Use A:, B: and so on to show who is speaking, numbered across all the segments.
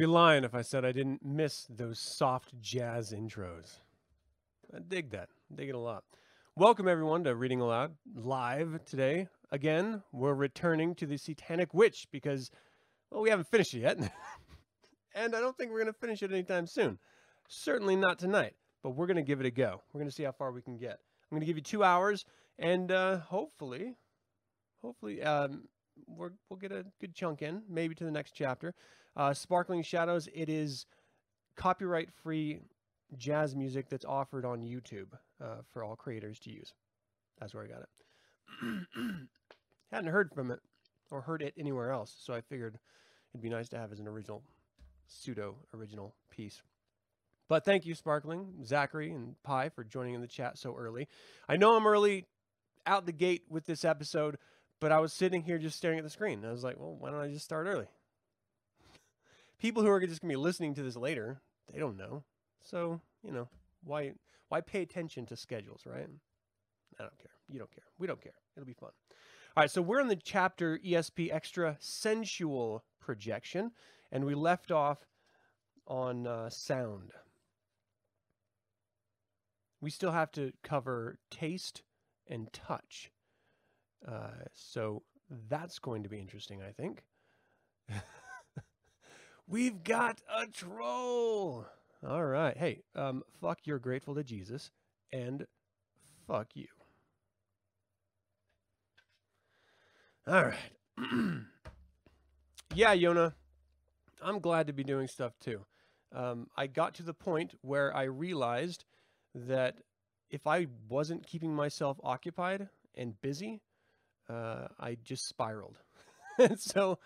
A: Be lying if I said I didn't miss those soft jazz intros. I dig that. I dig it a lot. Welcome everyone to Reading Aloud live today. Again, we're returning to the Satanic Witch because, well, we haven't finished it yet. and I don't think we're going to finish it anytime soon. Certainly not tonight, but we're going to give it a go. We're going to see how far we can get. I'm going to give you two hours, and uh, hopefully, hopefully, um, we're, we'll get a good chunk in, maybe to the next chapter. Uh, Sparkling Shadows, it is copyright free jazz music that's offered on YouTube uh, for all creators to use. That's where I got it. Hadn't heard from it or heard it anywhere else, so I figured it'd be nice to have as an original, pseudo original piece. But thank you, Sparkling, Zachary, and Pi for joining in the chat so early. I know I'm early out the gate with this episode, but I was sitting here just staring at the screen. I was like, well, why don't I just start early? People who are just to be listening to this later, they don't know. So, you know, why why pay attention to schedules, right? I don't care. You don't care. We don't care. It'll be fun. All right, so we're in the chapter ESP Extra Sensual Projection, and we left off on uh, sound. We still have to cover taste and touch. Uh, so that's going to be interesting, I think. We've got a troll. All right. Hey, um, fuck you're grateful to Jesus and fuck you. All right. yeah, Yona, I'm glad to be doing stuff too. Um, I got to the point where I realized that if I wasn't keeping myself occupied and busy, uh, I just spiraled. and so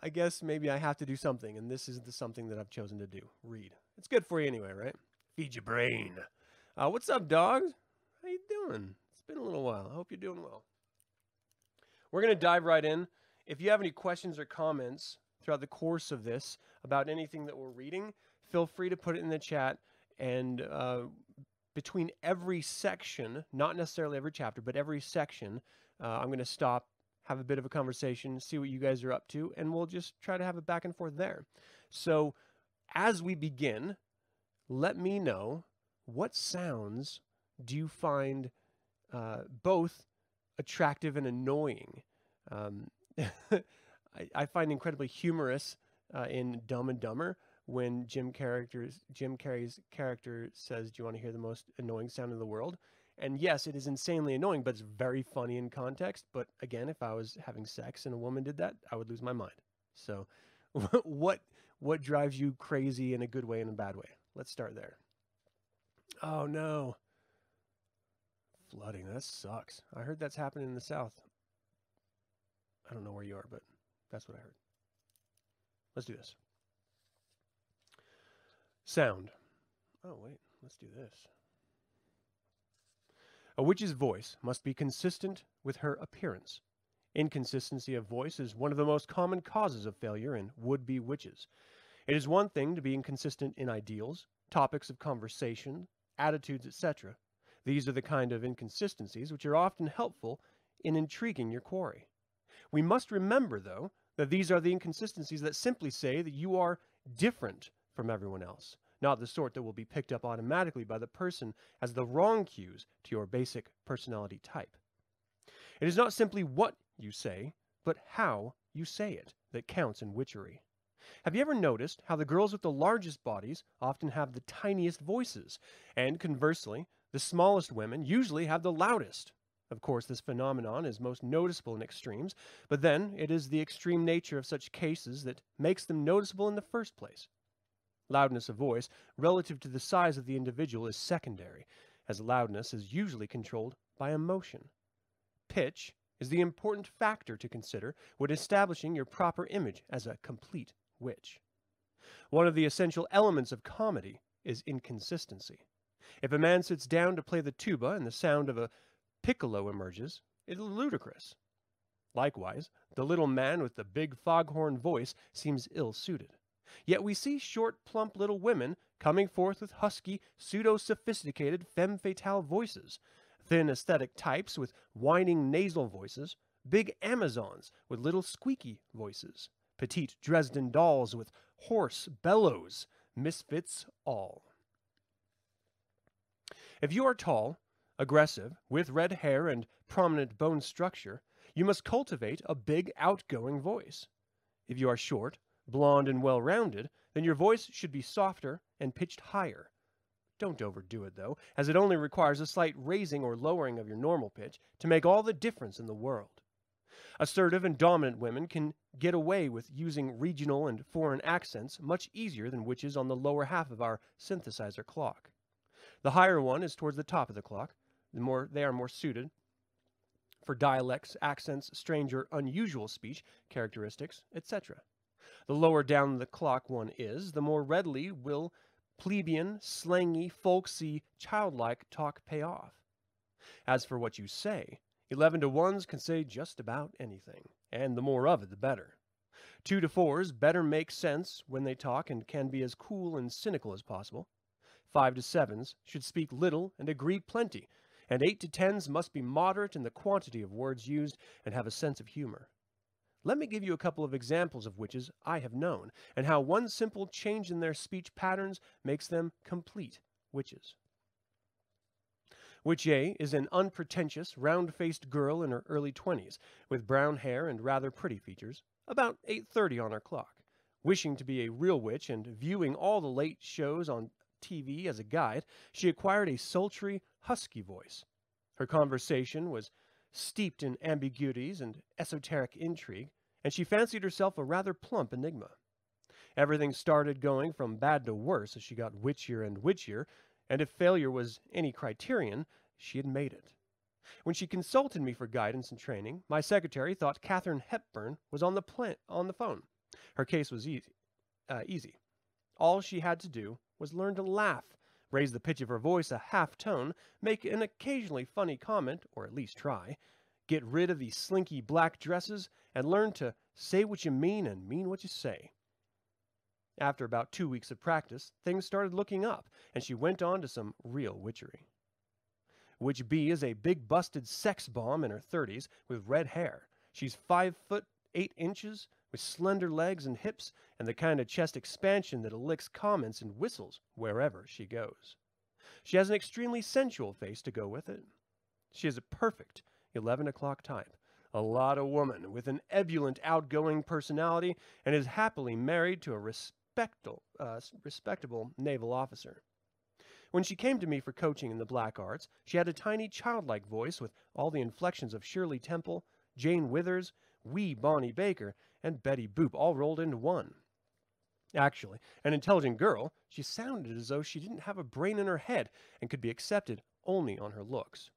A: I guess maybe I have to do something, and this is the something that I've chosen to do read. It's good for you anyway, right? Feed your brain. Uh, what's up, dogs? How you doing? It's been a little while. I hope you're doing well. We're to dive right in. If you have any questions or comments throughout the course of this about anything that we're reading, feel free to put it in the chat. And uh, between every section, not necessarily every chapter, but every section, uh, I'm going to stop, have a bit of a conversation, see what you guys are up to, and we'll just try to have a back and forth there. So as we begin, let me know what sounds do you find uh, both attractive and annoying. Um, I, I, find incredibly humorous uh, in Dumb and Dumber when Jim characters Jim Carrey's character says, "Do you want to hear the most annoying sound in the world?" And yes, it is insanely annoying, but it's very funny in context. But again, if I was having sex and a woman did that, I would lose my mind. So, what what drives you crazy in a good way and a bad way? Let's start there. Oh no. Flooding. That sucks. I heard that's happening in the south. I don't know where you are, but that's what I heard. Let's do this. Sound. Oh, wait. Let's do this. A witch's voice must be consistent with her appearance. Inconsistency of voice is one of the most common causes of failure in would be witches. It is one thing to be inconsistent in ideals, topics of conversation, attitudes, etc. These are the kind of inconsistencies which are often helpful in intriguing your quarry. We must remember, though, that these are the inconsistencies that simply say that you are different from everyone else, not the sort that will be picked up automatically by the person as the wrong cues to your basic personality type. It is not simply what you say, but how you say it that counts in witchery. Have you ever noticed how the girls with the largest bodies often have the tiniest voices, and conversely, the smallest women usually have the loudest? Of course, this phenomenon is most noticeable in extremes, but then it is the extreme nature of such cases that makes them noticeable in the first place. Loudness of voice relative to the size of the individual is secondary, as loudness is usually controlled by emotion. Pitch is the important factor to consider when establishing your proper image as a complete witch. One of the essential elements of comedy is inconsistency. If a man sits down to play the tuba and the sound of a piccolo emerges, it is ludicrous. Likewise, the little man with the big foghorn voice seems ill suited. Yet we see short, plump little women coming forth with husky, pseudo sophisticated femme fatale voices, thin aesthetic types with whining nasal voices, big Amazons with little squeaky voices, petite Dresden dolls with hoarse bellows, misfits all. If you are tall, aggressive, with red hair and prominent bone structure, you must cultivate a big, outgoing voice. If you are short, blond, and well rounded, then your voice should be softer and pitched higher. Don't overdo it, though, as it only requires a slight raising or lowering of your normal pitch to make all the difference in the world. Assertive and dominant women can get away with using regional and foreign accents much easier than witches on the lower half of our synthesizer clock. The higher one is towards the top of the clock. The more they are more suited for dialects, accents, strange or unusual speech characteristics, etc. The lower down the clock one is, the more readily will plebeian, slangy, folksy, childlike talk pay off. As for what you say, Eleven to ones can say just about anything, and the more of it, the better. Two to fours better make sense when they talk and can be as cool and cynical as possible. Five to sevens should speak little and agree plenty, and eight to tens must be moderate in the quantity of words used and have a sense of humor. Let me give you a couple of examples of witches I have known, and how one simple change in their speech patterns makes them complete witches. Witch A is an unpretentious, round-faced girl in her early 20s, with brown hair and rather pretty features, about 8.30 on her clock. Wishing to be a real witch and viewing all the late shows on TV as a guide, she acquired a sultry, husky voice. Her conversation was steeped in ambiguities and esoteric intrigue, and she fancied herself a rather plump enigma. Everything started going from bad to worse as she got witchier and witchier, and if failure was any criterion, she had made it. When she consulted me for guidance and training, my secretary thought Katharine Hepburn was on the plant, on the phone. Her case was easy. Uh, easy. All she had to do was learn to laugh, raise the pitch of her voice a half tone, make an occasionally funny comment, or at least try, get rid of the slinky black dresses, and learn to say what you mean and mean what you say. After about two weeks of practice, things started looking up, and she went on to some real witchery. Witch B is a big busted sex bomb in her 30s with red hair. She's five foot eight inches with slender legs and hips and the kind of chest expansion that elicits comments and whistles wherever she goes. She has an extremely sensual face to go with it. She is a perfect 11 o'clock type, a lot of woman with an ebullient, outgoing personality, and is happily married to a respectable, uh, respectable naval officer. When she came to me for coaching in the black arts, she had a tiny childlike voice with all the inflections of Shirley Temple, Jane Withers, wee Bonnie Baker, and Betty Boop all rolled into one. Actually, an intelligent girl, she sounded as though she didn't have a brain in her head and could be accepted only on her looks.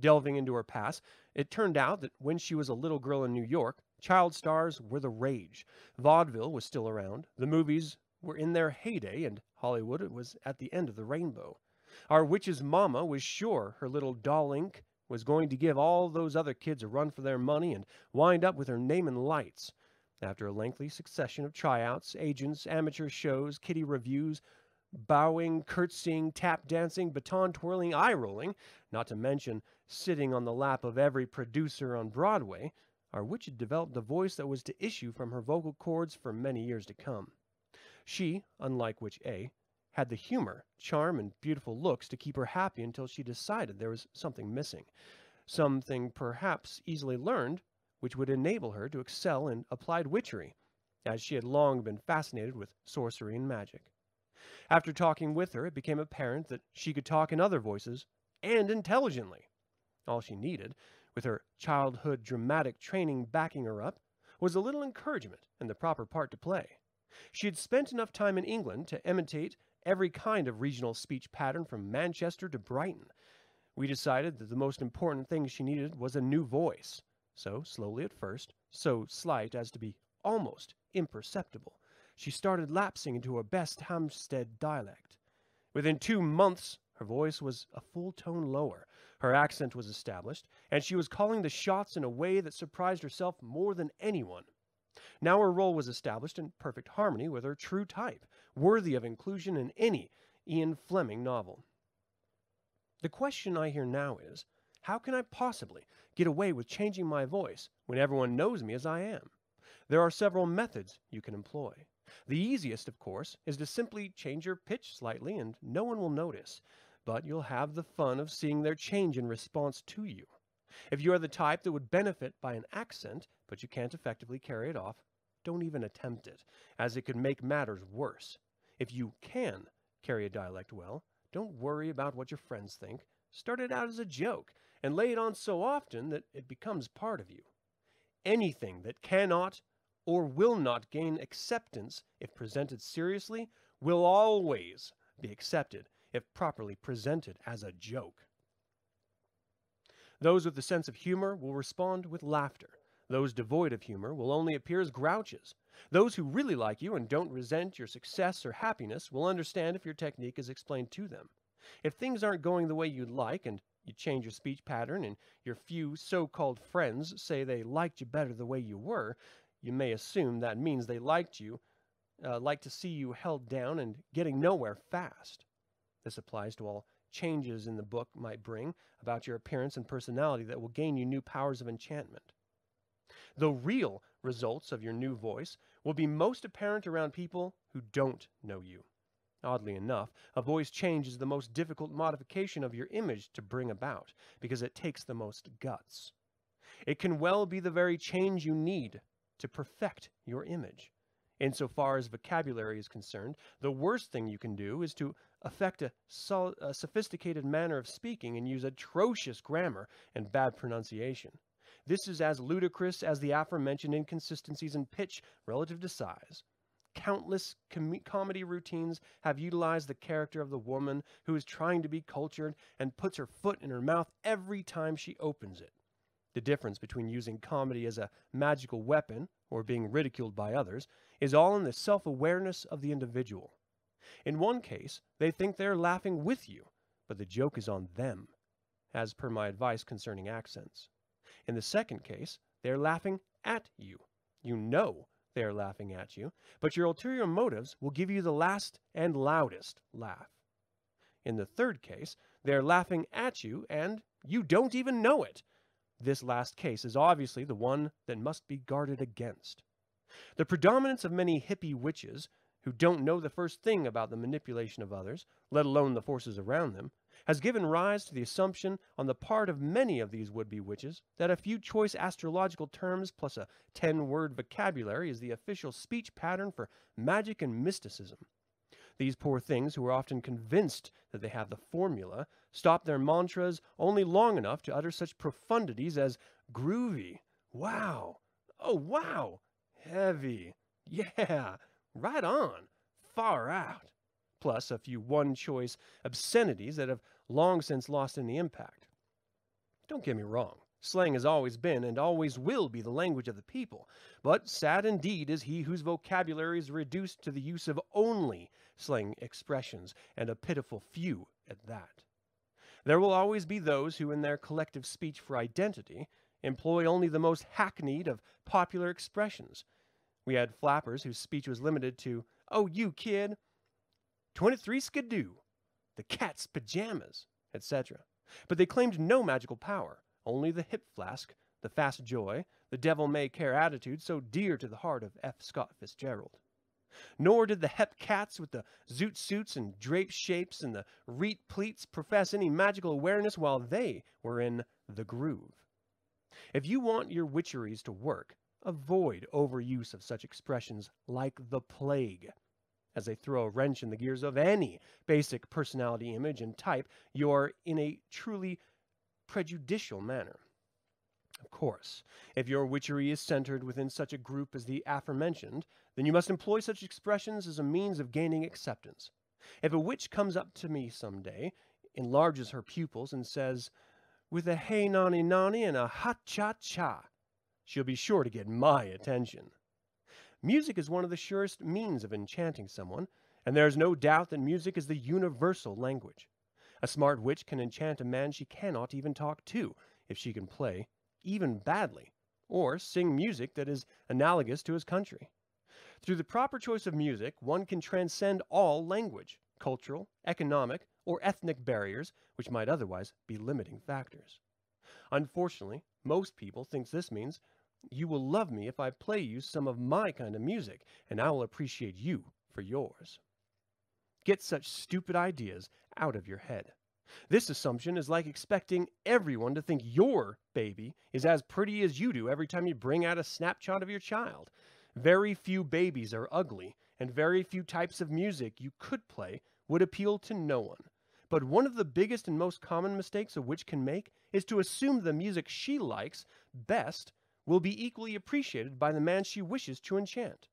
A: Delving into her past, it turned out that when she was a little girl in New York, Child stars were the rage. Vaudeville was still around. The movies were in their heyday, and Hollywood was at the end of the rainbow. Our witch's mama was sure her little doll ink was going to give all those other kids a run for their money and wind up with her name in lights. After a lengthy succession of tryouts, agents, amateur shows, kitty reviews, bowing, curtsying, tap dancing, baton twirling, eye rolling, not to mention sitting on the lap of every producer on Broadway, our witch had developed a voice that was to issue from her vocal cords for many years to come. She, unlike Witch A, had the humor, charm, and beautiful looks to keep her happy until she decided there was something missing, something perhaps easily learned, which would enable her to excel in applied witchery, as she had long been fascinated with sorcery and magic. After talking with her, it became apparent that she could talk in other voices and intelligently. All she needed with her childhood dramatic training backing her up, was a little encouragement and the proper part to play. She had spent enough time in England to imitate every kind of regional speech pattern from Manchester to Brighton. We decided that the most important thing she needed was a new voice. So, slowly at first, so slight as to be almost imperceptible, she started lapsing into her best Hampstead dialect. Within two months, her voice was a full tone lower, her accent was established, and she was calling the shots in a way that surprised herself more than anyone. Now her role was established in perfect harmony with her true type, worthy of inclusion in any Ian Fleming novel. The question I hear now is, how can I possibly get away with changing my voice when everyone knows me as I am? There are several methods you can employ. The easiest, of course, is to simply change your pitch slightly and no one will notice, but you'll have the fun of seeing their change in response to you. If you are the type that would benefit by an accent, but you can't effectively carry it off, don't even attempt it, as it could make matters worse. If you can carry a dialect well, don't worry about what your friends think. Start it out as a joke and lay it on so often that it becomes part of you. Anything that cannot or will not gain acceptance if presented seriously will always be accepted if properly presented as a joke. Those with a sense of humor will respond with laughter. Those devoid of humor will only appear as grouches. Those who really like you and don't resent your success or happiness will understand if your technique is explained to them. If things aren't going the way you'd like and you change your speech pattern and your few so-called friends say they liked you better the way you were, you may assume that means they liked you, uh, like to see you held down and getting nowhere fast. This applies to all changes in the book might bring about your appearance and personality that will gain you new powers of enchantment. The real results of your new voice will be most apparent around people who don't know you. Oddly enough, a voice change is the most difficult modification of your image to bring about because it takes the most guts. It can well be the very change you need to perfect your image. Insofar as vocabulary is concerned, the worst thing you can do is to affect a, a, sophisticated manner of speaking and use atrocious grammar and bad pronunciation. This is as ludicrous as the aforementioned inconsistencies in pitch relative to size. Countless com comedy routines have utilized the character of the woman who is trying to be cultured and puts her foot in her mouth every time she opens it. The difference between using comedy as a magical weapon or being ridiculed by others is all in the self-awareness of the individual. In one case, they think they're laughing with you, but the joke is on them, as per my advice concerning accents. In the second case, they are laughing at you. You know they are laughing at you, but your ulterior motives will give you the last and loudest laugh. In the third case, they are laughing at you and you don't even know it, this last case is obviously the one that must be guarded against. The predominance of many hippie witches, who don't know the first thing about the manipulation of others, let alone the forces around them, has given rise to the assumption on the part of many of these would-be witches that a few choice astrological terms plus a ten-word vocabulary is the official speech pattern for magic and mysticism. These poor things, who are often convinced that they have the formula, stop their mantras only long enough to utter such profundities as groovy, wow, oh wow, heavy, yeah, right on, far out, plus a few one-choice obscenities that have long since lost any impact. Don't get me wrong. Slang has always been and always will be the language of the people, but sad indeed is he whose vocabulary is reduced to the use of only slang expressions, and a pitiful few at that. There will always be those who, in their collective speech for identity, employ only the most hackneyed of popular expressions. We had flappers whose speech was limited to, oh, you kid, 23 skidoo, the cat's pajamas, etc. But they claimed no magical power, only the hip flask, the fast joy, the devil may care attitude so dear to the heart of F. Scott Fitzgerald. Nor did the hep cats with the zoot suits and drape shapes and the reet pleats profess any magical awareness while they were in the groove. If you want your witcheries to work, avoid overuse of such expressions like the plague, as they throw a wrench in the gears of any basic personality image and type you're in a truly prejudicial manner. Of course, if your witchery is centered within such a group as the aforementioned, then you must employ such expressions as a means of gaining acceptance. If a witch comes up to me some day, enlarges her pupils, and says, with a hey nonny nonny and a ha cha cha, she'll be sure to get my attention. Music is one of the surest means of enchanting someone, and there is no doubt that music is the universal language. A smart witch can enchant a man she cannot even talk to, if she can play, even badly, or sing music that is analogous to his country. Through the proper choice of music, one can transcend all language, cultural, economic, or ethnic barriers which might otherwise be limiting factors. Unfortunately, most people think this means You will love me if I play you some of my kind of music, and I will appreciate you for yours. Get such stupid ideas out of your head. This assumption is like expecting everyone to think your baby is as pretty as you do every time you bring out a snapshot of your child. Very few babies are ugly, and very few types of music you could play would appeal to no one. But one of the biggest and most common mistakes a witch can make is to assume the music she likes best will be equally appreciated by the man she wishes to enchant.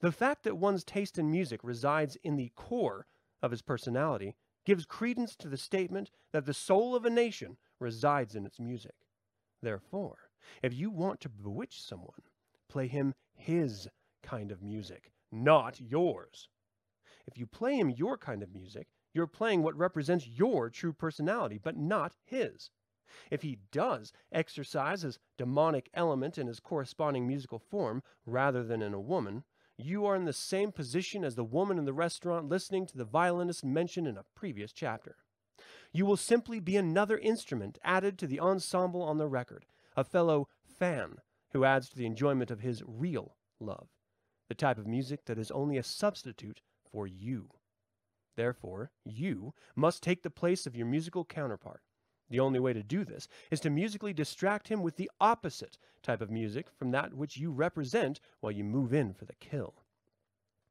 A: The fact that one's taste in music resides in the core of his personality gives credence to the statement that the soul of a nation resides in its music. Therefore, if you want to bewitch someone, play him his kind of music, not yours. If you play him your kind of music, you're playing what represents your true personality, but not his. If he does exercise his demonic element in his corresponding musical form rather than in a woman, you are in the same position as the woman in the restaurant listening to the violinist mentioned in a previous chapter. You will simply be another instrument added to the ensemble on the record, a fellow fan who adds to the enjoyment of his real love, the type of music that is only a substitute for you. Therefore, you must take the place of your musical counterpart. The only way to do this is to musically distract him with the opposite type of music from that which you represent while you move in for the kill.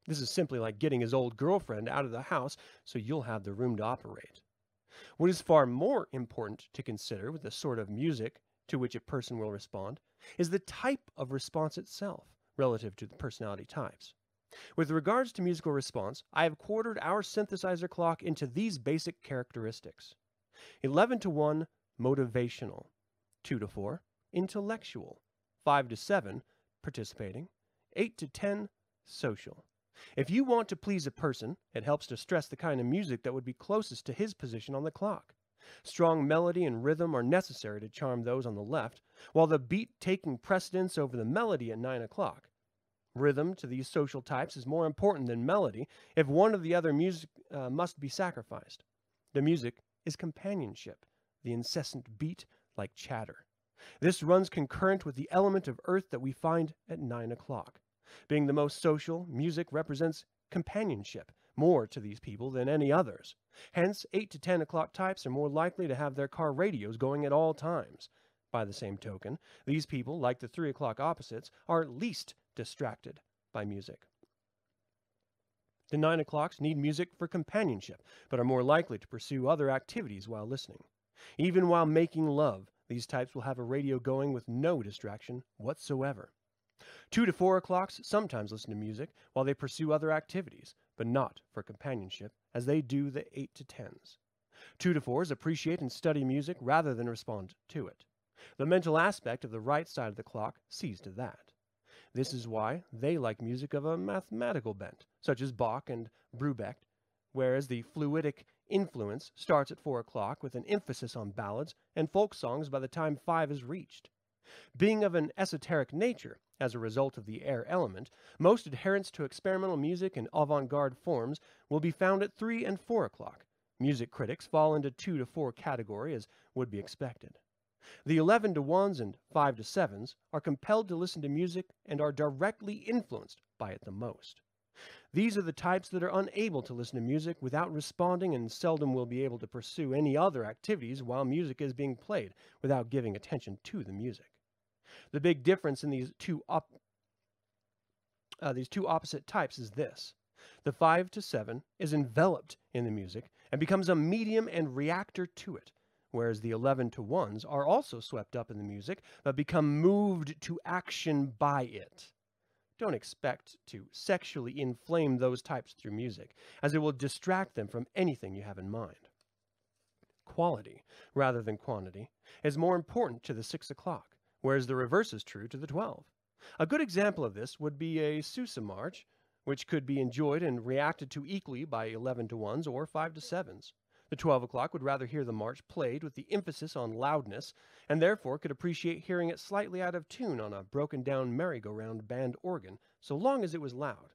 A: This is simply like getting his old girlfriend out of the house so you'll have the room to operate. What is far more important to consider with the sort of music to which a person will respond is the type of response itself relative to the personality types. With regards to musical response, I have quartered our synthesizer clock into these basic characteristics. 11 to 1, motivational. 2 to 4, intellectual. 5 to 7, participating. 8 to 10, social. If you want to please a person, it helps to stress the kind of music that would be closest to his position on the clock. Strong melody and rhythm are necessary to charm those on the left, while the beat taking precedence over the melody at 9 o'clock. Rhythm to these social types is more important than melody if one of the other music uh, must be sacrificed. The music is companionship, the incessant beat like chatter. This runs concurrent with the element of earth that we find at nine o'clock. Being the most social, music represents companionship more to these people than any others. Hence, 8 to 10 o'clock types are more likely to have their car radios going at all times. By the same token, these people, like the 3 o'clock opposites, are least distracted by music. The nine o'clocks need music for companionship, but are more likely to pursue other activities while listening. Even while making love, these types will have a radio going with no distraction whatsoever. Two to four o'clocks sometimes listen to music while they pursue other activities, but not for companionship, as they do the eight to tens. Two to fours appreciate and study music rather than respond to it. The mental aspect of the right side of the clock sees to that. This is why they like music of a mathematical bent, such as Bach and Brubeck, whereas the fluidic influence starts at 4 o'clock with an emphasis on ballads and folk songs by the time 5 is reached. Being of an esoteric nature, as a result of the air element, most adherents to experimental music and avant-garde forms will be found at 3 and 4 o'clock. Music critics fall into 2 to 4 category as would be expected. The 11 to 1s and 5 to 7s are compelled to listen to music and are directly influenced by it the most. These are the types that are unable to listen to music without responding and seldom will be able to pursue any other activities while music is being played without giving attention to the music. The big difference in these two op- uh, these two opposite types is this. The 5 to 7 is enveloped in the music and becomes a medium and reactor to it, whereas the 11 to 1s are also swept up in the music but become moved to action by it. Don't expect to sexually inflame those types through music, as it will distract them from anything you have in mind. Quality, rather than quantity, is more important to the 6 o'clock, whereas the reverse is true to the 12. A good example of this would be a Sousa march, which could be enjoyed and reacted to equally by 11 to 1s or 5 to 7s. The 12 o'clock would rather hear the march played with the emphasis on loudness, and therefore could appreciate hearing it slightly out of tune on a broken down merry-go-round band organ, so long as it was loud.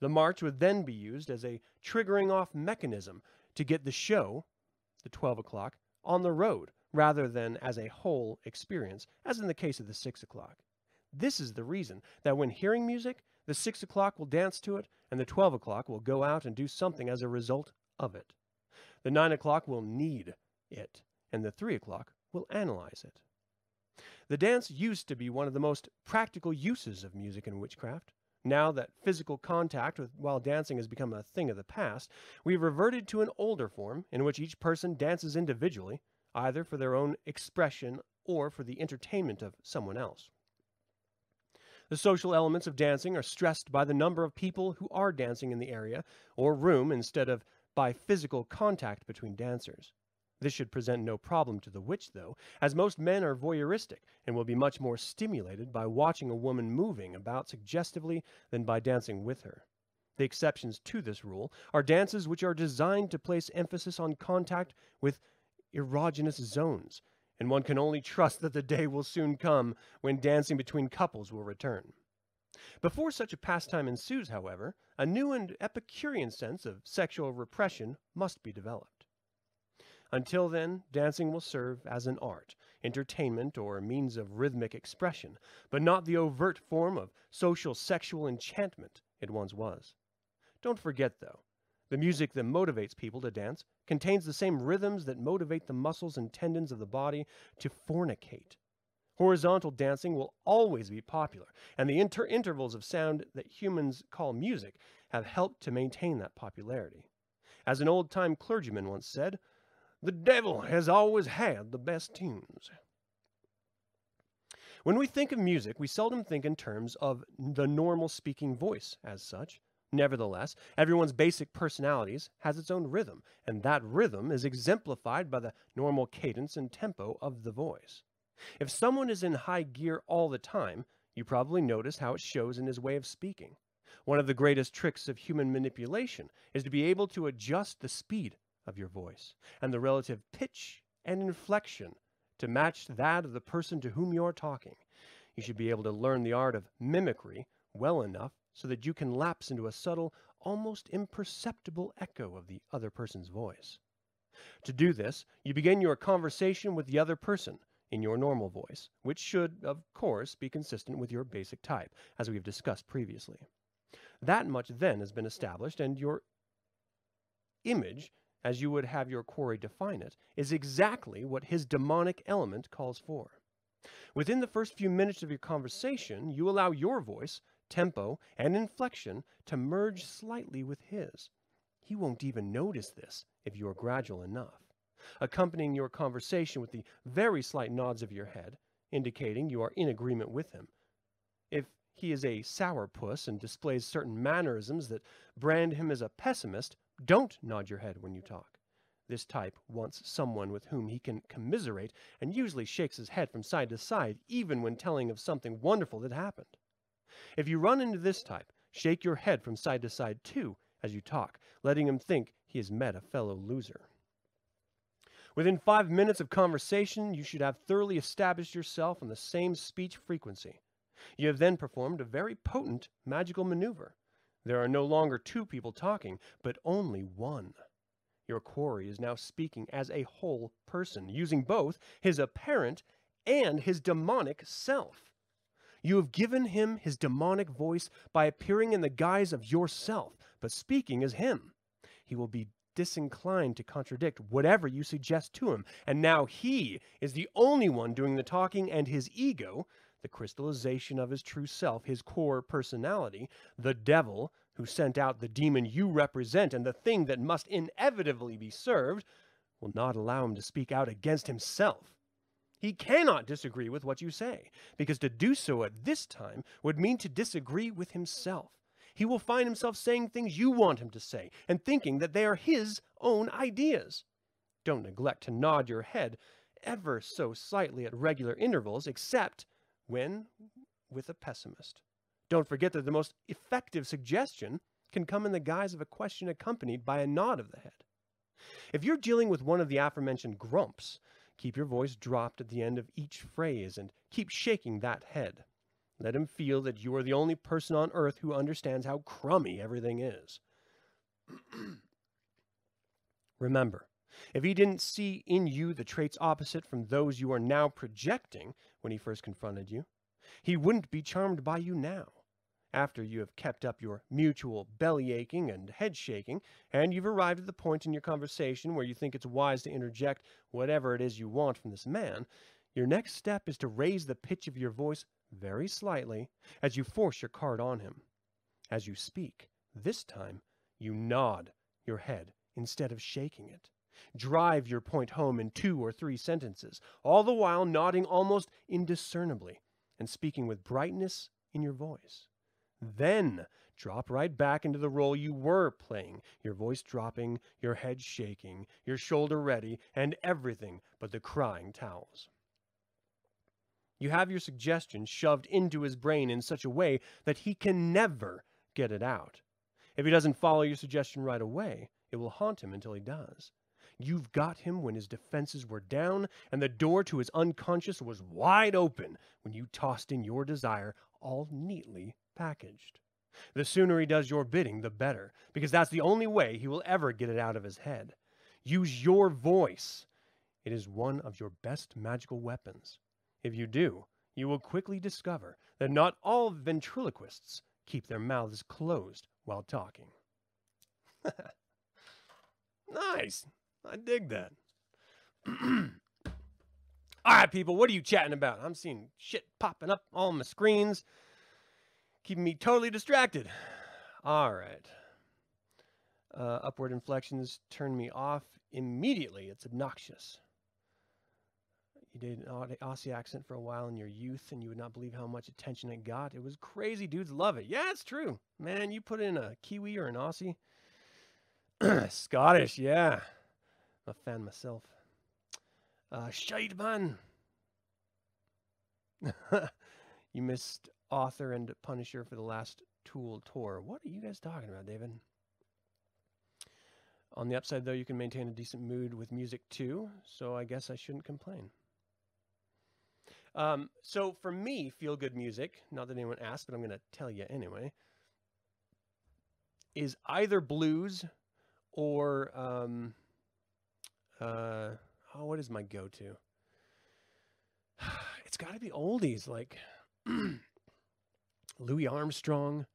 A: The march would then be used as a triggering off mechanism to get the show, the 12 o'clock, on the road, rather than as a whole experience, as in the case of the 6 o'clock. This is the reason that when hearing music, the 6 o'clock will dance to it, and the 12 o'clock will go out and do something as a result of it. The 9 o'clock will need it, and the 3 o'clock will analyze it. The dance used to be one of the most practical uses of music in witchcraft. Now that physical contact with, while dancing has become a thing of the past, we've reverted to an older form in which each person dances individually, either for their own expression or for the entertainment of someone else. The social elements of dancing are stressed by the number of people who are dancing in the area or room instead of by physical contact between dancers. This should present no problem to the witch, though, as most men are voyeuristic and will be much more stimulated by watching a woman moving about suggestively than by dancing with her. The exceptions to this rule are dances which are designed to place emphasis on contact with erogenous zones, and one can only trust that the day will soon come when dancing between couples will return. Before such a pastime ensues, however, a new and Epicurean sense of sexual repression must be developed. Until then, dancing will serve as an art, entertainment, or means of rhythmic expression, but not the overt form of social sexual enchantment it once was. Don't forget, though, the music that motivates people to dance contains the same rhythms that motivate the muscles and tendons of the body to fornicate. Horizontal dancing will always be popular, and the inter intervals of sound that humans call music have helped to maintain that popularity. As an old time clergyman once said, the devil has always had the best tunes. When we think of music, we seldom think in terms of the normal speaking voice as such. Nevertheless, everyone's basic personalities has its own rhythm, and that rhythm is exemplified by the normal cadence and tempo of the voice. If someone is in high gear all the time, you probably notice how it shows in his way of speaking. One of the greatest tricks of human manipulation is to be able to adjust the speed of your voice and the relative pitch and inflection to match that of the person to whom you are talking. You should be able to learn the art of mimicry well enough so that you can lapse into a subtle, almost imperceptible echo of the other person's voice. To do this, you begin your conversation with the other person in your normal voice, which should, of course, be consistent with your basic type, as we've discussed previously. That much then has been established, and your image, as you would have your quarry define it, is exactly what his demonic element calls for. Within the first few minutes of your conversation, you allow your voice tempo, and inflection to merge slightly with his. He won't even notice this if you are gradual enough, accompanying your conversation with the very slight nods of your head, indicating you are in agreement with him. If he is a sourpuss and displays certain mannerisms that brand him as a pessimist, don't nod your head when you talk. This type wants someone with whom he can commiserate and usually shakes his head from side to side even when telling of something wonderful that happened. If you run into this type, shake your head from side to side too as you talk, letting him think he has met a fellow loser. Within five minutes of conversation, you should have thoroughly established yourself on the same speech frequency. You have then performed a very potent magical maneuver. There are no longer two people talking, but only one. Your quarry is now speaking as a whole person, using both his apparent and his demonic self. You have given him his demonic voice by appearing in the guise of yourself, but speaking as him. He will be disinclined to contradict whatever you suggest to him, and now he is the only one doing the talking, and his ego, the crystallization of his true self, his core personality, the devil who sent out the demon you represent and the thing that must inevitably be served, will not allow him to speak out against himself. He cannot disagree with what you say, because to do so at this time would mean to disagree with himself. He will find himself saying things you want him to say and thinking that they are his own ideas. Don't neglect to nod your head ever so slightly at regular intervals, except when with a pessimist. Don't forget that the most effective suggestion can come in the guise of a question accompanied by a nod of the head. If you're dealing with one of the aforementioned grumps, Keep your voice dropped at the end of each phrase and keep shaking that head. Let him feel that you are the only person on earth who understands how crummy everything is. Remember, if he didn't see in you the traits opposite from those you are now projecting when he first confronted you, He wouldn't be charmed by you now. After you have kept up your mutual belly aching and head shaking, and you've arrived at the point in your conversation where you think it's wise to interject whatever it is you want from this man, your next step is to raise the pitch of your voice very slightly as you force your card on him. As you speak, this time you nod your head instead of shaking it. Drive your point home in two or three sentences, all the while nodding almost indiscernibly and speaking with brightness in your voice. Then drop right back into the role you were playing, your voice dropping, your head shaking, your shoulder ready, and everything but the crying towels. You have your suggestion shoved into his brain in such a way that he can never get it out. If he doesn't follow your suggestion right away, it will haunt him until he does. You've got him when his defenses were down and the door to his unconscious was wide open when you tossed in your desire all neatly packaged. The sooner he does your bidding, the better, because that's the only way he will ever get it out of his head. Use your voice. It is one of your best magical weapons. If you do, you will quickly discover that not all ventriloquists keep their mouths closed while talking. nice. I dig that. All right, people, what are you chatting about? I'm seeing shit popping up on my screens, keeping me totally distracted. All right. Uh, upward inflections turn me off immediately. It's obnoxious. You did an Aussie accent for a while in your youth, and you would not believe how much attention it got. It was crazy. Dudes love it. Yeah, it's true. Man, you put in a Kiwi or an Aussie. Scottish, yeah. I'm a fan myself. Uh, shite, man. you missed Author and Punisher for the last Tool tour. What are you guys talking about, David? On the upside, though, you can maintain a decent mood with music too, so I guess I shouldn't complain. Um, so for me, feel good music, not that anyone asked, but I'm going to tell you anyway, is either blues or, um, uh, oh, what is my go to? It's got to be oldies like Louis Armstrong,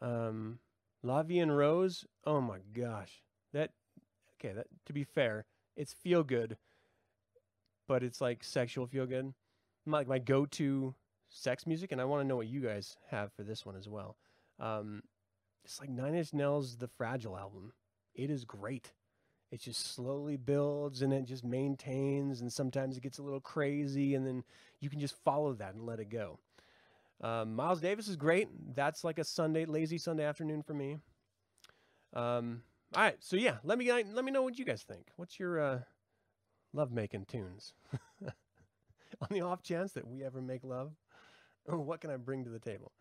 A: um, Rose. Oh my gosh. That, okay, that, to be fair, it's feel good, but it's like sexual feel good my, my go-to sex music, and I want to know what you guys have for this one as well. Um, it's like Nine Inch Nails' The Fragile album. It is great. It just slowly builds and it just maintains, and sometimes it gets a little crazy, and then you can just follow that and let it go. Um, Miles Davis is great. That's like a Sunday, lazy Sunday afternoon for me. Um, all right, so yeah, let me let me know what you guys think. What's your uh, love making tunes? on the off chance that we ever make love, what can I bring to the table?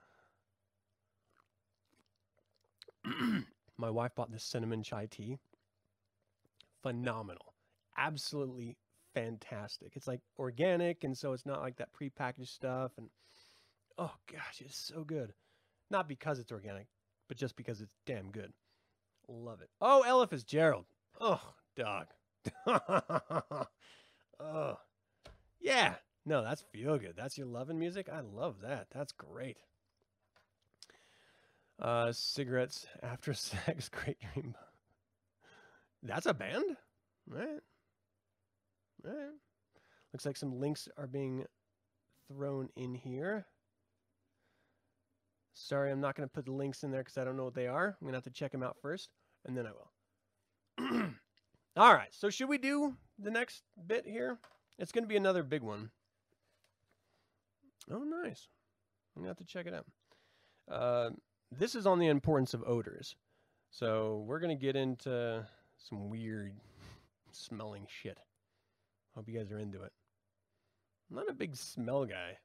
A: My wife bought this cinnamon chai tea. Phenomenal. Absolutely fantastic. It's like organic, and so it's not like that prepackaged stuff. And oh gosh, it's so good. Not because it's organic, but just because it's damn good. Love it. Oh, Ella Fitzgerald. Oh, dog. oh, yeah. No, that's feel good. That's your loving music. I love that. That's great. Uh, cigarettes after sex, great dream. That's a band, right? Right. Looks like some links are being thrown in here. Sorry, I'm not going to put the links in there because I don't know what they are. I'm going to have to check them out first, and then I will. All right, so should we do the next bit here? It's going to be another big one. Oh, nice. I'm going to have to check it out. Uh, this is on the importance of odors. So we're going to get into some weird smelling shit. Hope you guys are into it. I'm not a big smell guy.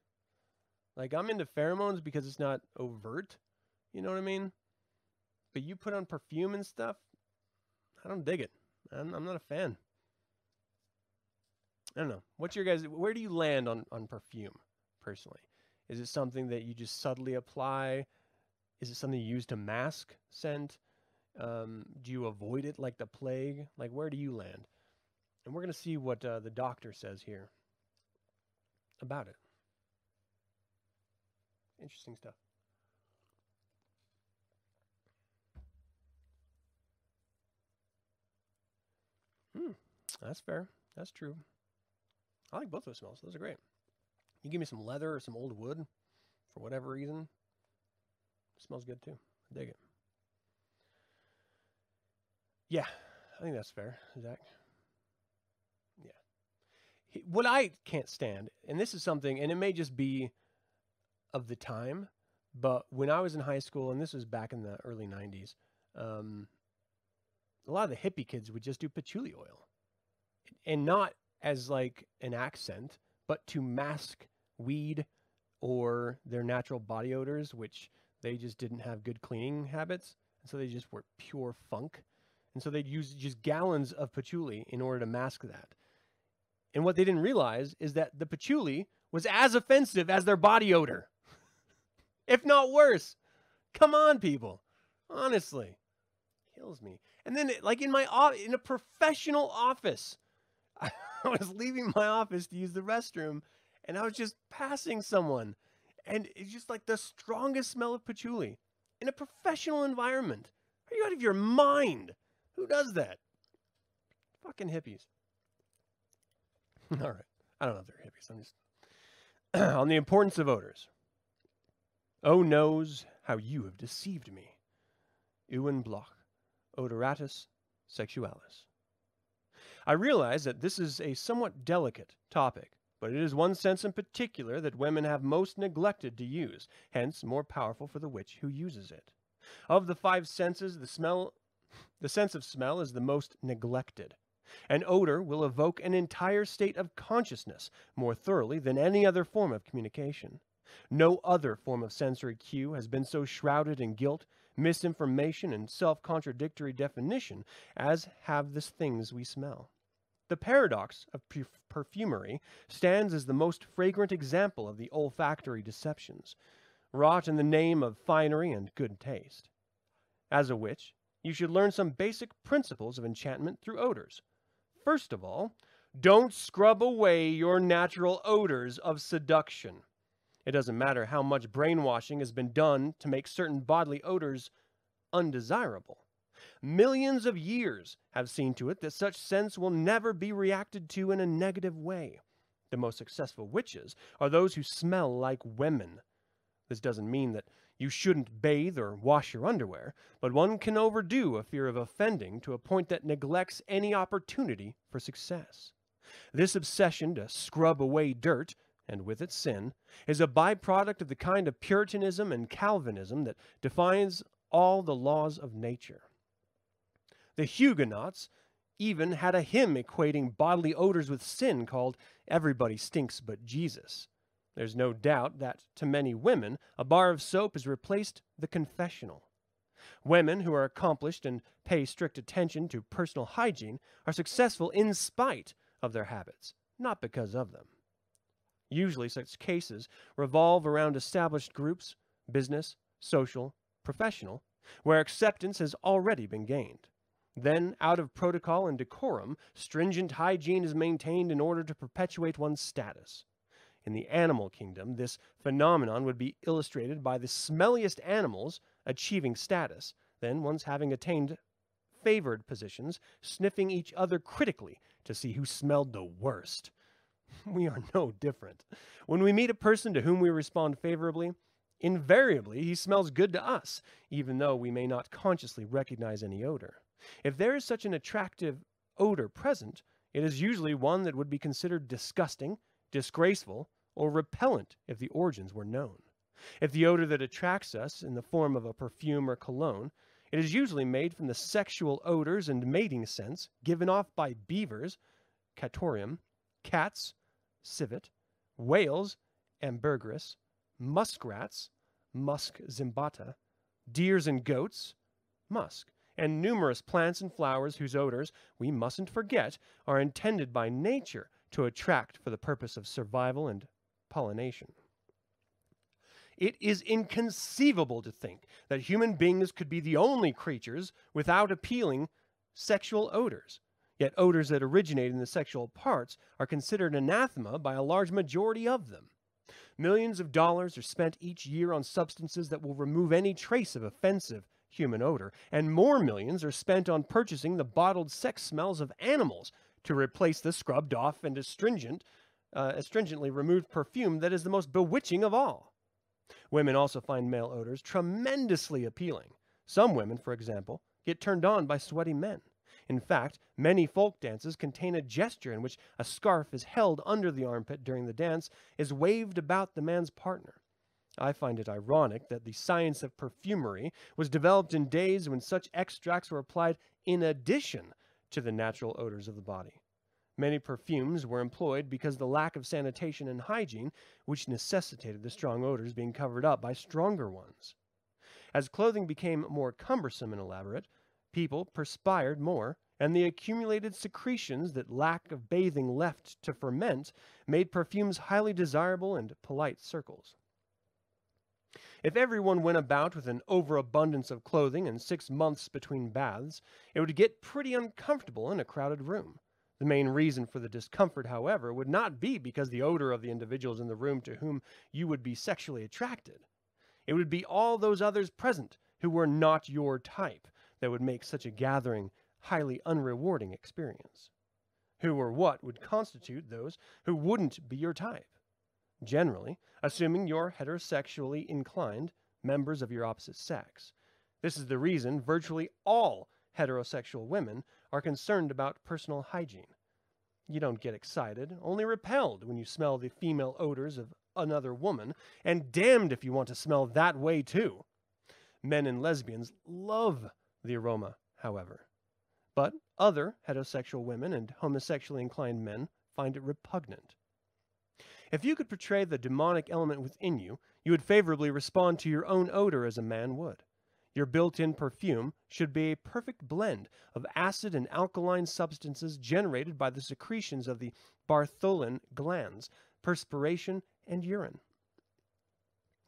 A: Like, I'm into pheromones because it's not overt. You know what I mean? But you put on perfume and stuff, I don't dig it. I'm, I'm not a fan. I don't know. What's your guys? Where do you land on on perfume personally? Is it something that you just subtly apply? Is it something you use to mask scent? Um, do you avoid it like the plague? Like where do you land? And we're gonna see what uh, the doctor says here about it. Interesting stuff. Hmm, that's fair. That's true. I like both of those smells. Those are great. You give me some leather or some old wood for whatever reason. It smells good too. I dig it. Yeah, I think that's fair, Zach. Yeah. He, what I can't stand, and this is something, and it may just be of the time, but when I was in high school, and this was back in the early 90s, um, a lot of the hippie kids would just do patchouli oil. And not as like an accent, but to mask weed or their natural body odors, which they just didn't have good cleaning habits. And so they just were pure funk. And so they'd use just gallons of patchouli in order to mask that. And what they didn't realize is that the patchouli was as offensive as their body odor, if not worse. Come on, people. Honestly, kills me. And then, like in my in a professional office, I was leaving my office to use the restroom, and I was just passing someone, and it's just like the strongest smell of patchouli in a professional environment. Are you out of your mind? Who does that? Fucking hippies. All right. I don't know if they're hippies. I'm just on the importance of odors. Oh nose how you have deceived me. Iwan Bloch, Odoratus Sexualis. I realize that this is a somewhat delicate topic, but it is one sense in particular that women have most neglected to use, hence more powerful for the witch who uses it. Of the five senses, the smell the sense of smell is the most neglected. An odor will evoke an entire state of consciousness more thoroughly than any other form of communication. No other form of sensory cue has been so shrouded in guilt, misinformation, and self contradictory definition as have the things we smell. The paradox of perfumery stands as the most fragrant example of the olfactory deceptions, wrought in the name of finery and good taste. As a witch, you should learn some basic principles of enchantment through odors. First of all, don't scrub away your natural odors of seduction. It doesn't matter how much brainwashing has been done to make certain bodily odors undesirable. Millions of years have seen to it that such scents will never be reacted to in a negative way. The most successful witches are those who smell like women. This doesn't mean that you shouldn't bathe or wash your underwear, but one can overdo a fear of offending to a point that neglects any opportunity for success. This obsession to scrub away dirt, and with it sin, is a byproduct of the kind of Puritanism and Calvinism that defines all the laws of nature. The Huguenots even had a hymn equating bodily odors with sin called Everybody Stinks But Jesus. There's no doubt that, to many women, a bar of soap has replaced the confessional. Women who are accomplished and pay strict attention to personal hygiene are successful in spite of their habits, not because of them. Usually, such cases revolve around established groups, business, social, professional, where acceptance has already been gained. Then, out of protocol and decorum, stringent hygiene is maintained in order to perpetuate one's status. In the animal kingdom, this phenomenon would be illustrated by the smelliest animals achieving status, then, once having attained favored positions, sniffing each other critically to see who smelled the worst. We are no different. When we meet a person to whom we respond favorably, invariably he smells good to us, even though we may not consciously recognize any odor. If there is such an attractive odor present, it is usually one that would be considered disgusting, disgraceful, or repellent if the origins were known. If the odor that attracts us in the form of a perfume or cologne, it is usually made from the sexual odors and mating scents given off by beavers, castoreum, cats, civet, whales, ambergris, muskrats, musk zimbata, deers and goats, musk, and numerous plants and flowers whose odors, we mustn't forget, are intended by nature to attract for the purpose of survival and pollination. It is inconceivable to think that human beings could be the only creatures without appealing sexual odors. Yet odors that originate in the sexual parts are considered anathema by a large majority of them. Millions of dollars are spent each year on substances that will remove any trace of offensive human odor, and more millions are spent on purchasing the bottled sex smells of animals to replace the scrubbed off and astringent, uh, astringently removed perfume that is the most bewitching of all. Women also find male odors tremendously appealing. Some women, for example, get turned on by sweaty men. In fact, many folk dances contain a gesture in which a scarf is held under the armpit during the dance, is waved about the man's partner. I find it ironic that the science of perfumery was developed in days when such extracts were applied in addition to the natural odors of the body. Many perfumes were employed because the lack of sanitation and hygiene, which necessitated the strong odors being covered up by stronger ones. As clothing became more cumbersome and elaborate, People perspired more, and the accumulated secretions that lack of bathing left to ferment made perfumes highly desirable in polite circles. If everyone went about with an overabundance of clothing and six months between baths, it would get pretty uncomfortable in a crowded room. The main reason for the discomfort, however, would not be because the odor of the individuals in the room to whom you would be sexually attracted. It would be all those others present who were not your type, that would make such a gathering highly unrewarding experience? Who or what would constitute those who wouldn't be your type? Generally, assuming you're heterosexually inclined, members of your opposite sex. This is the reason virtually all heterosexual women are concerned about personal hygiene. You don't get excited, only repelled when you smell the female odors of another woman, and damned if you want to smell that way too. Men and lesbians love the aroma, however. But other heterosexual women and homosexually inclined men find it repugnant. If you could portray the demonic element within you, you would favorably respond to your own odor as a man would. Your built in perfume should be a perfect blend of acid and alkaline substances generated by the secretions of the Bartholin glands, perspiration, and urine.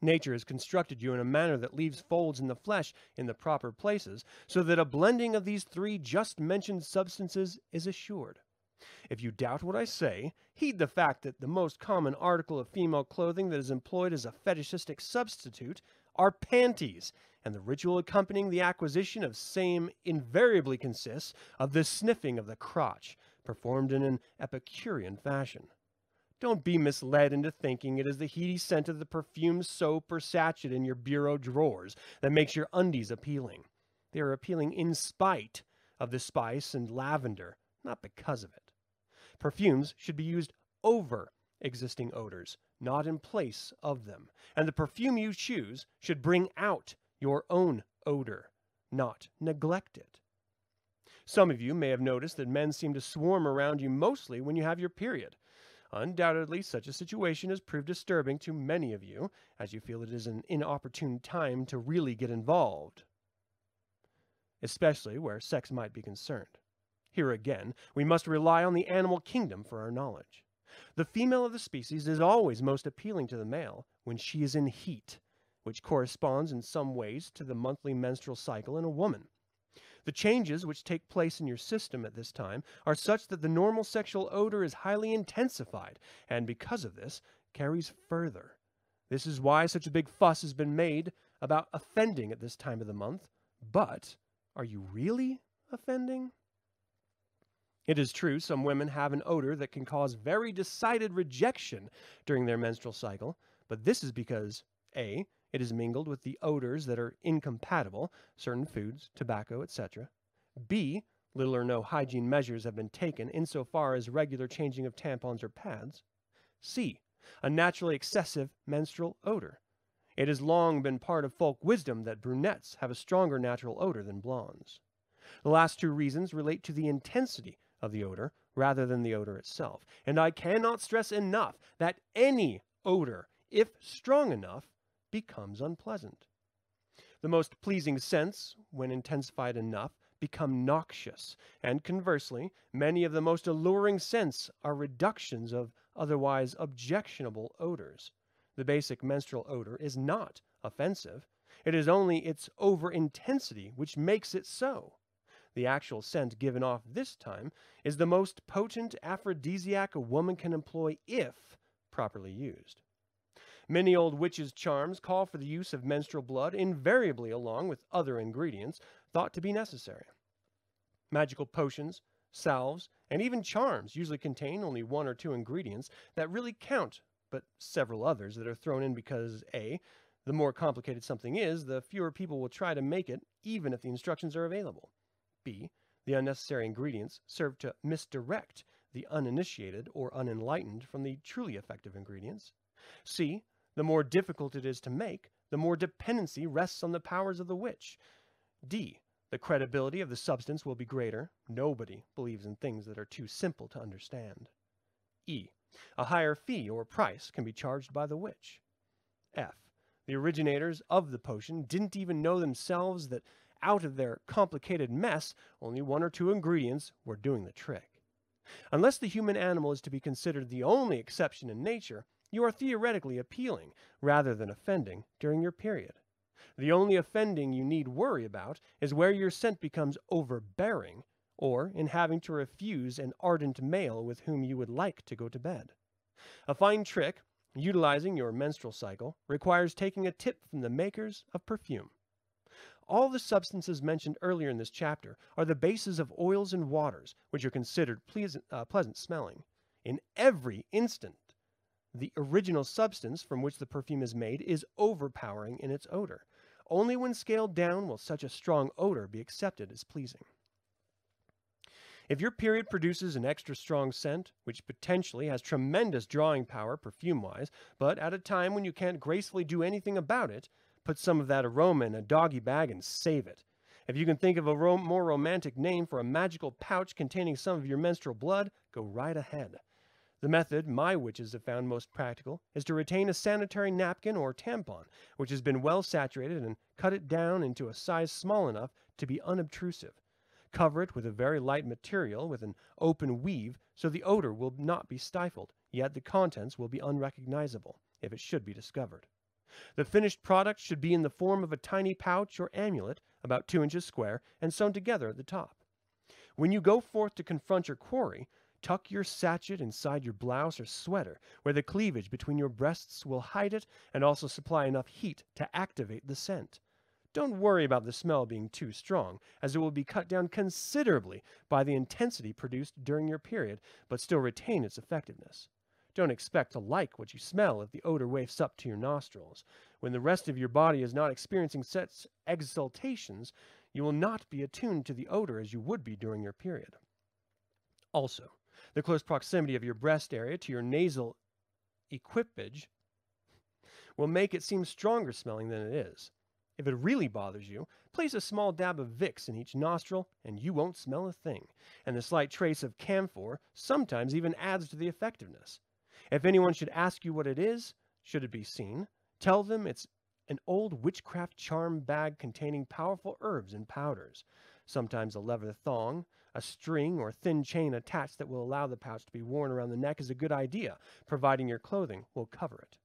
A: Nature has constructed you in a manner that leaves folds in the flesh in the proper places, so that a blending of these three just mentioned substances is assured. If you doubt what I say, heed the fact that the most common article of female clothing that is employed as a fetishistic substitute are panties, and the ritual accompanying the acquisition of same invariably consists of the sniffing of the crotch, performed in an Epicurean fashion. Don't be misled into thinking it is the heady scent of the perfumed soap or sachet in your bureau drawers that makes your undies appealing. They are appealing in spite of the spice and lavender, not because of it. Perfumes should be used over existing odors, not in place of them. And the perfume you choose should bring out your own odor, not neglect it. Some of you may have noticed that men seem to swarm around you mostly when you have your period. Undoubtedly, such a situation has proved disturbing to many of you, as you feel it is an inopportune time to really get involved, especially where sex might be concerned. Here again, we must rely on the animal kingdom for our knowledge. The female of the species is always most appealing to the male when she is in heat, which corresponds in some ways to the monthly menstrual cycle in a woman. The changes which take place in your system at this time are such that the normal sexual odor is highly intensified, and because of this, carries further. This is why such a big fuss has been made about offending at this time of the month. But are you really offending? It is true some women have an odor that can cause very decided rejection during their menstrual cycle, but this is because A. It is mingled with the odors that are incompatible, certain foods, tobacco, etc. B. Little or no hygiene measures have been taken insofar as regular changing of tampons or pads. C. A naturally excessive menstrual odor. It has long been part of folk wisdom that brunettes have a stronger natural odor than blondes. The last two reasons relate to the intensity of the odor rather than the odor itself, and I cannot stress enough that any odor, if strong enough, becomes unpleasant. The most pleasing scents, when intensified enough, become noxious, and conversely, many of the most alluring scents are reductions of otherwise objectionable odors. The basic menstrual odor is not offensive. It is only its over intensity which makes it so. The actual scent given off this time is the most potent aphrodisiac a woman can employ if properly used. Many old witches' charms call for the use of menstrual blood, invariably along with other ingredients thought to be necessary. Magical potions, salves, and even charms usually contain only one or two ingredients that really count, but several others that are thrown in because A. The more complicated something is, the fewer people will try to make it, even if the instructions are available. B. The unnecessary ingredients serve to misdirect the uninitiated or unenlightened from the truly effective ingredients. C. The more difficult it is to make, the more dependency rests on the powers of the witch. D. The credibility of the substance will be greater. Nobody believes in things that are too simple to understand. E. A higher fee or price can be charged by the witch. F. The originators of the potion didn't even know themselves that out of their complicated mess, only one or two ingredients were doing the trick. Unless the human animal is to be considered the only exception in nature, you are theoretically appealing, rather than offending, during your period. The only offending you need worry about is where your scent becomes overbearing, or in having to refuse an ardent male with whom you would like to go to bed. A fine trick, utilizing your menstrual cycle, requires taking a tip from the makers of perfume. All the substances mentioned earlier in this chapter are the bases of oils and waters, which are considered pleasant, uh, pleasant smelling. In every instant, the original substance from which the perfume is made is overpowering in its odor. Only when scaled down will such a strong odor be accepted as pleasing. If your period produces an extra strong scent, which potentially has tremendous drawing power perfume-wise, but at a time when you can't gracefully do anything about it, put some of that aroma in a doggy bag and save it. If you can think of a ro more romantic name for a magical pouch containing some of your menstrual blood, go right ahead. The method my witches have found most practical is to retain a sanitary napkin or tampon, which has been well saturated, and cut it down into a size small enough to be unobtrusive. Cover it with a very light material with an open weave so the odor will not be stifled, yet the contents will be unrecognizable if it should be discovered. The finished product should be in the form of a tiny pouch or amulet, about two inches square, and sewn together at the top. When you go forth to confront your quarry, Tuck your sachet inside your blouse or sweater, where the cleavage between your breasts will hide it and also supply enough heat to activate the scent. Don't worry about the smell being too strong, as it will be cut down considerably by the intensity produced during your period, but still retain its effectiveness. Don't expect to like what you smell if the odor wafts up to your nostrils. When the rest of your body is not experiencing such exaltations, you will not be attuned to the odor as you would be during your period. Also, the close proximity of your breast area to your nasal equipage will make it seem stronger smelling than it is. If it really bothers you, place a small dab of Vicks in each nostril and you won't smell a thing, and the slight trace of camphor sometimes even adds to the effectiveness. If anyone should ask you what it is, should it be seen, tell them it's an old witchcraft charm bag containing powerful herbs and powders, sometimes a leather thong, a string or thin chain attached that will allow the pouch to be worn around the neck is a good idea, providing your clothing will cover it.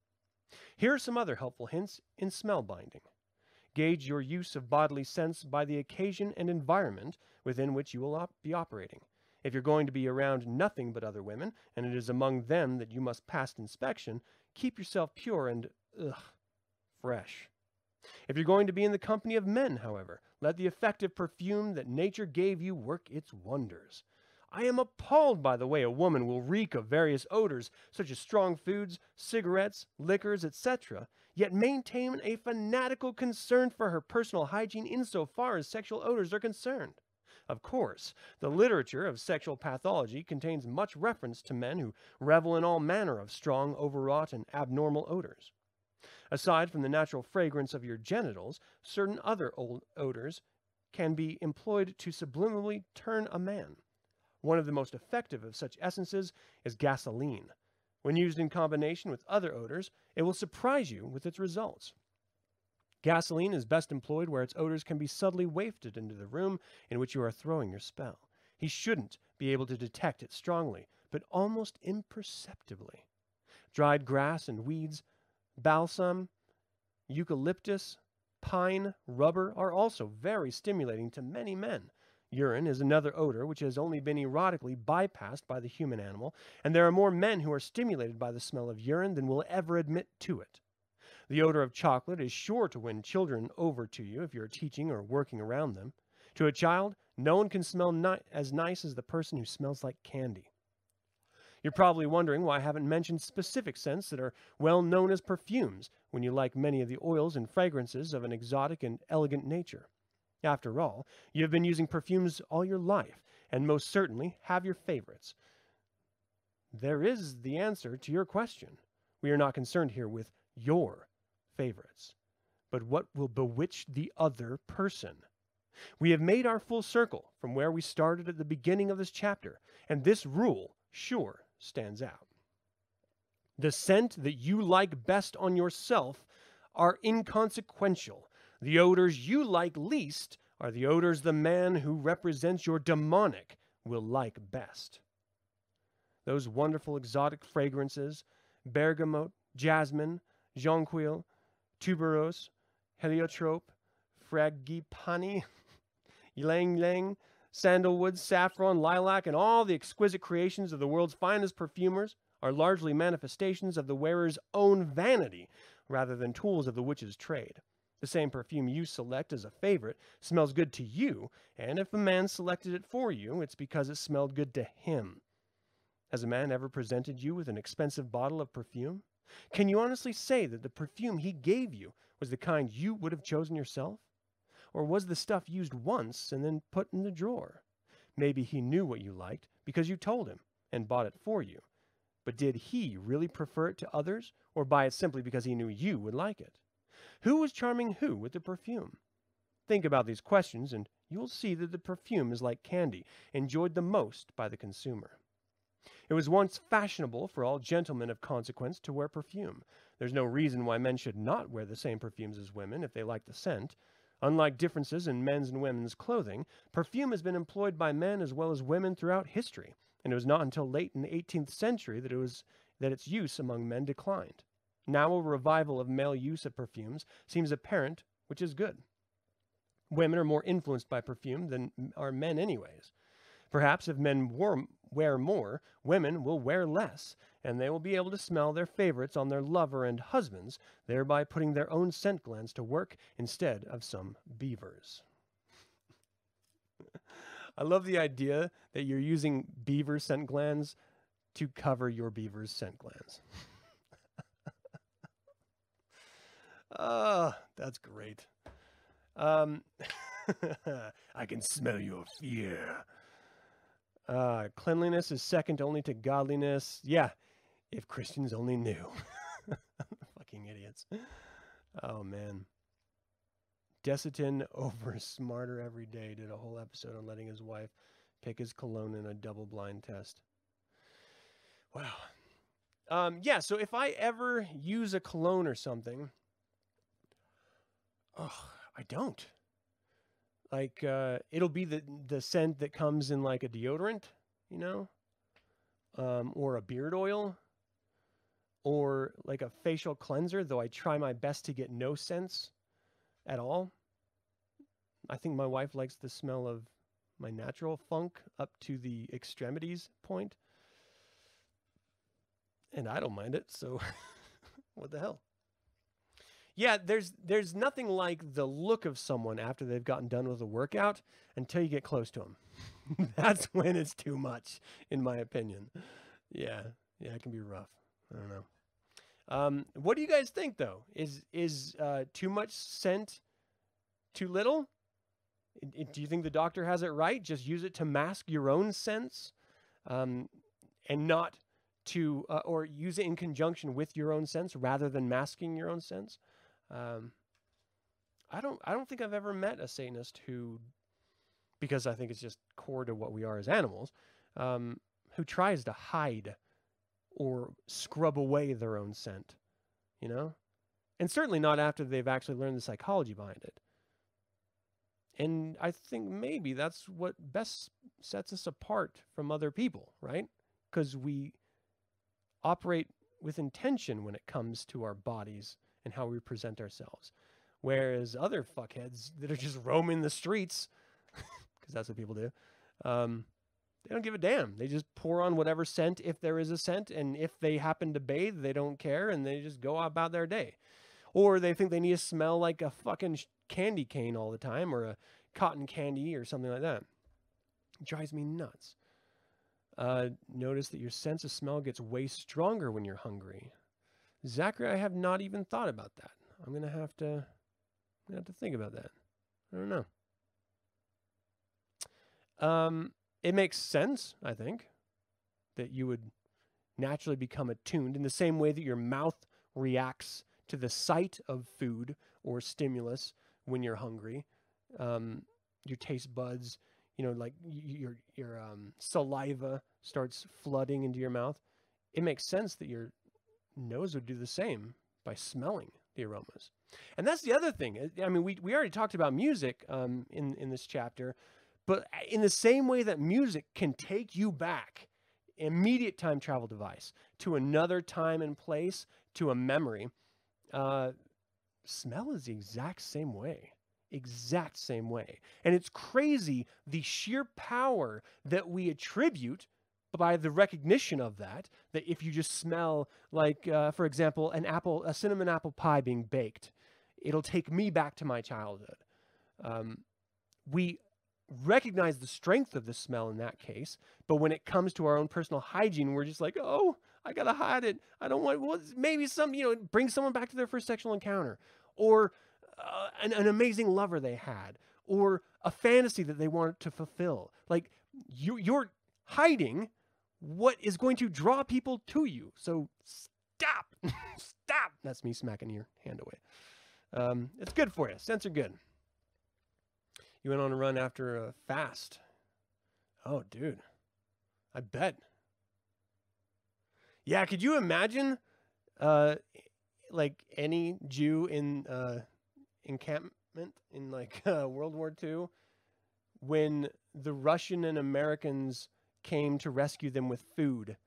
A: Here are some other helpful hints in smell binding. Gauge your use of bodily sense by the occasion and environment within which you will op be operating. If you're going to be around nothing but other women, and it is among them that you must pass inspection, keep yourself pure and, ugh, fresh. If you're going to be in the company of men, however, let the effective perfume that nature gave you work its wonders. I am appalled by the way a woman will reek of various odors, such as strong foods, cigarettes, liquors, etc., yet maintain a fanatical concern for her personal hygiene insofar as sexual odors are concerned. Of course, the literature of sexual pathology contains much reference to men who revel in all manner of strong, overwrought, and abnormal odors. Aside from the natural fragrance of your genitals, certain other odors can be employed to subliminally turn a man. One of the most effective of such essences is gasoline. When used in combination with other odors, it will surprise you with its results. Gasoline is best employed where its odors can be subtly wafted into the room in which you are throwing your spell. He shouldn't be able to detect it strongly, but almost imperceptibly. Dried grass and weeds Balsam, eucalyptus, pine, rubber are also very stimulating to many men. Urine is another odor which has only been erotically bypassed by the human animal, and there are more men who are stimulated by the smell of urine than will ever admit to it. The odor of chocolate is sure to win children over to you if you're teaching or working around them. To a child, no one can smell ni- as nice as the person who smells like candy. You're probably wondering why I haven't mentioned specific scents that are well known as perfumes when you like many of the oils and fragrances of an exotic and elegant nature. After all, you have been using perfumes all your life, and most certainly have your favorites. There is the answer to your question. We are not concerned here with your favorites, but what will bewitch the other person. We have made our full circle from where we started at the beginning of this chapter, and this rule, sure, stands out. The scent that you like best on yourself are inconsequential. The odors you like least are the odors the man who represents your demonic will like best. Those wonderful exotic fragrances bergamot, jasmine, jonquil, tuberose, heliotrope, frangipani, ylang ylang, Sandalwood, saffron, lilac, and all the exquisite creations of the world's finest perfumers are largely manifestations of the wearer's own vanity rather than tools of the witch's trade. The same perfume you select as a favorite smells good to you, and if a man selected it for you, it's because it smelled good to him. Has a man ever presented you with an expensive bottle of perfume? Can you honestly say that the perfume he gave you was the kind you would have chosen yourself? Or was the stuff used once and then put in the drawer? Maybe he knew what you liked because you told him and bought it for you. But did he really prefer it to others or buy it simply because he knew you would like it? Who was charming who with the perfume? Think about these questions and you'll see that the perfume is like candy, enjoyed the most by the consumer. It was once fashionable for all gentlemen of consequence to wear perfume. There's no reason why men should not wear the same perfumes as women if they like the scent. Unlike differences in men's and women's clothing, perfume has been employed by men as well as women throughout history, and it was not until late in the 18th century that it was that its use among men declined. Now a revival of male use of perfumes seems apparent, which is good. Women are more influenced by perfume than are men anyways. Perhaps if men wore, wear more, women will wear less, and they will be able to smell their favorites on their lover and husbands, thereby putting their own scent glands to work instead of some beavers. I love the idea that you're using beaver scent glands to cover your beaver's scent glands. Ah, that's great. Um, I can smell your fear. Uh, cleanliness is second only to godliness. Yeah, if Christians only knew. Fucking idiots. Oh, man. Destin over smarter every day did a whole episode on letting his wife pick his cologne in a double blind test. Wow. Um, yeah, so if I ever use a cologne or something, oh, I don't. Like uh, it'll be the the scent that comes in like a deodorant, you know, um, or a beard oil, or like a facial cleanser. Though I try my best to get no scents at all. I think my wife likes the smell of my natural funk up to the extremities point, and I don't mind it. So, what the hell? Yeah, there's there's nothing like the look of someone after they've gotten done with a workout until you get close to them. That's when it's too much, in my opinion. Yeah, yeah, it can be rough. I don't know. Um, what do you guys think though? Is is uh, too much scent too little? Do you think the doctor has it right? Just use it to mask your own scents, um, and not to, uh, or use it in conjunction with your own sense rather than masking your own sense. Um, I don't I don't think I've ever met a Satanist who, because I think it's just core to what we are as animals, um, who tries to hide or scrub away their own scent, you know, and certainly not after they've actually learned the psychology behind it. And I think maybe that's what best sets us apart from other people, right? Because we operate with intention when it comes to our bodies and how we present ourselves. Whereas other fuckheads that are just roaming the streets, because that's what people do, um, they don't give a damn. They just pour on whatever scent if there is a scent, and if they happen to bathe, they don't care, and they just go about their day. Or they think they need to smell like a fucking candy cane all the time or a cotton candy or something like that. It drives me nuts. Uh, notice that your sense of smell gets way stronger when you're hungry. Zachary, I have not even thought about that. I'm gonna have to, I'm gonna have to think about that. I don't know. Um, it makes sense, I think, that you would naturally become attuned in the same way that your mouth reacts to the sight of food or stimulus when you're hungry. Um, your taste buds, you know, like your your um, saliva starts flooding into your mouth. It makes sense that your nose would do the same by smelling the aromas. And that's the other thing. I mean, we, we already talked about music um, in, in this chapter, but in the same way that music can take you back, immediate time travel device, to another time and place, to a memory, uh, smell is the exact same way. Exact same way. And it's crazy the sheer power that we attribute by the recognition of that, that if you just smell like, uh, for example, an apple, a cinnamon apple pie being baked, it'll take me back to my childhood. Um, we recognize the strength of the smell in that case, but when it comes to our own personal hygiene, we're just like, oh, I gotta hide it. I don't want. Well, maybe some, you know, bring someone back to their first sexual encounter, or uh, an, an amazing lover they had, or a fantasy that they wanted to fulfill. Like you, you're hiding what is going to draw people to you. So stop, stop. That's me smacking your hand away. Um, it's good for you. Scents are good. You went on a run after a fast. Oh, dude. I bet. Yeah, could you imagine uh like any Jew in uh encampment in like uh, World War II when the Russian and Americans came to rescue them with food,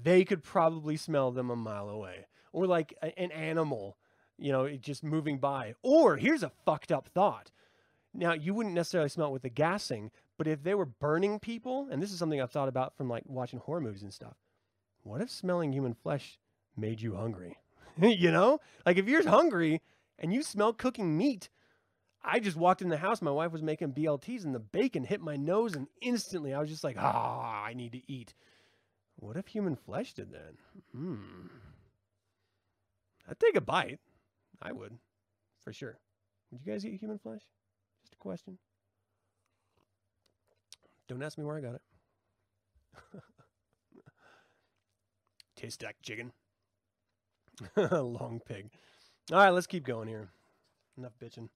A: they could probably smell them a mile away. Or like a, an animal, you know, just moving by. Or here's a fucked up thought. Now, you wouldn't necessarily smell it with the gassing, but if they were burning people, and this is something I've thought about from like watching horror movies and stuff, what if smelling human flesh made you hungry? you know? Like if you're hungry and you smell cooking meat, I just walked in the house. My wife was making BLTs, and the bacon hit my nose, and instantly I was just like, ah, I need to eat. What if human flesh did that? Hmm. I'd take a bite. I would, for sure. Would you guys eat human flesh? Just a question. Don't ask me where I got it. Taste like chicken. Long pig. All right, let's keep going here. Enough bitching.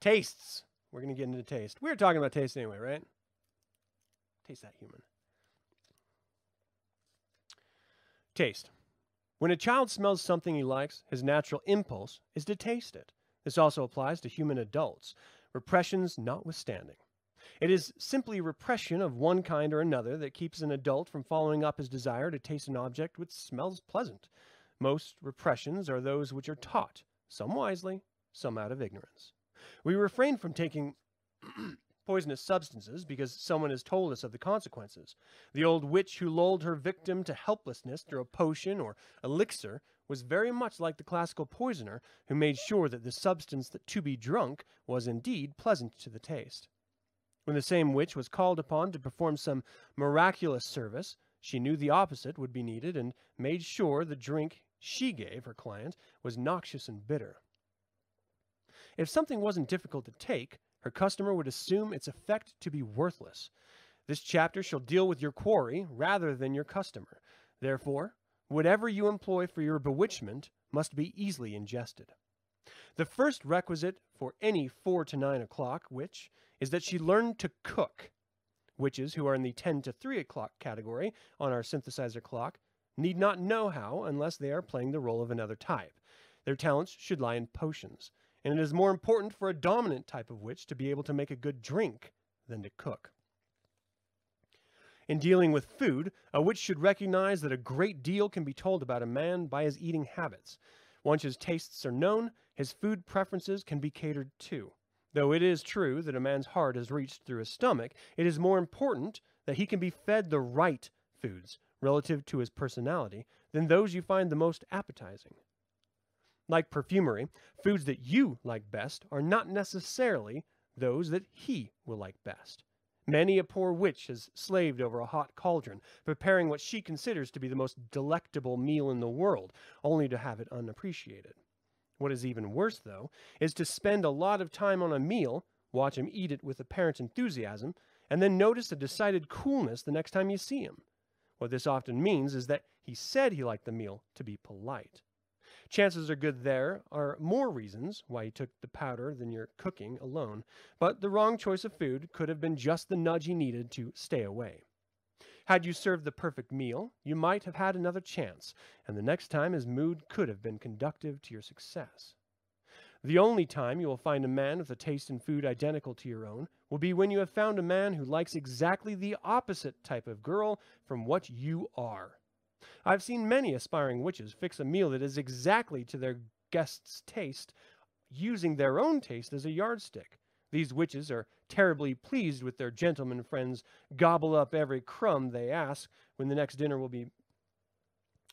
A: Tastes. We're going to get into taste. We were talking about taste anyway, right? Taste that human. Taste. When a child smells something he likes, his natural impulse is to taste it. This also applies to human adults, repressions notwithstanding. It is simply repression of one kind or another that keeps an adult from following up his desire to taste an object which smells pleasant. Most repressions are those which are taught, some wisely, some out of ignorance. We refrain from taking poisonous substances because someone has told us of the consequences. The old witch who lulled her victim to helplessness through a potion or elixir was very much like the classical poisoner who made sure that the substance that to be drunk was indeed pleasant to the taste. When the same witch was called upon to perform some miraculous service, she knew the opposite would be needed and made sure the drink she gave her client was noxious and bitter. If something wasn't difficult to take, her customer would assume its effect to be worthless. This chapter shall deal with your quarry rather than your customer. Therefore, whatever you employ for your bewitchment must be easily ingested. The first requisite for any four to nine o'clock witch is that she learn to cook. Witches who are in the 10 to 3 o'clock category on our synthesizer clock need not know how unless they are playing the role of another type. Their talents should lie in potions and it is more important for a dominant type of witch to be able to make a good drink than to cook. In dealing with food, a witch should recognize that a great deal can be told about a man by his eating habits. Once his tastes are known, his food preferences can be catered to. Though it is true that a man's heart is reached through his stomach, it is more important that he can be fed the right foods relative to his personality than those you find the most appetizing. Like perfumery, foods that you like best are not necessarily those that he will like best. Many a poor witch has slaved over a hot cauldron, preparing what she considers to be the most delectable meal in the world, only to have it unappreciated. What is even worse, though, is to spend a lot of time on a meal, watch him eat it with apparent enthusiasm, and then notice a decided coolness the next time you see him. What this often means is that he said he liked the meal to be polite. Chances are good there are more reasons why he took the powder than your cooking alone, but the wrong choice of food could have been just the nudge he needed to stay away. Had you served the perfect meal, you might have had another chance, and the next time his mood could have been conducive to your success. The only time you will find a man with a taste in food identical to your own will be when you have found a man who likes exactly the opposite type of girl from what you are. I've seen many aspiring witches fix a meal that is exactly to their guest's taste, using their own taste as a yardstick. These witches are terribly pleased with their gentlemen friends gobble up every crumb they ask when the next dinner will be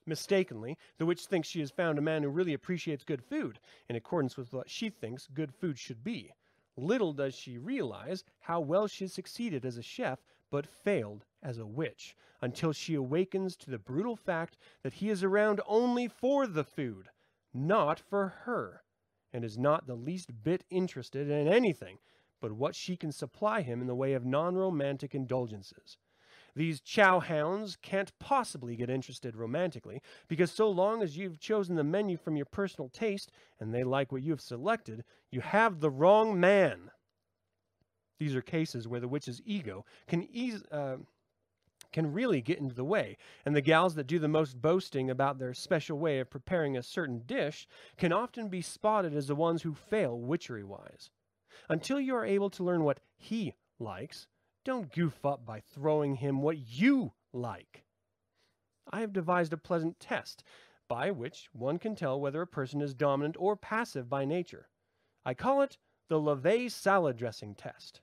A: Mistakenly, the witch thinks she has found a man who really appreciates good food, in accordance with what she thinks good food should be. Little does she realize how well she has succeeded as a chef, but failed as a witch, until she awakens to the brutal fact that he is around only for the food, not for her, and is not the least bit interested in anything but what she can supply him in the way of non romantic indulgences. These chow hounds can't possibly get interested romantically, because so long as you've chosen the menu from your personal taste and they like what you've selected, you have the wrong man. These are cases where the witch's ego can ease, uh, can really get into the way, and the gals that do the most boasting about their special way of preparing a certain dish can often be spotted as the ones who fail witchery wise. Until you are able to learn what he likes, don't goof up by throwing him what you like. I have devised a pleasant test by which one can tell whether a person is dominant or passive by nature. I call it the LaVey salad dressing test.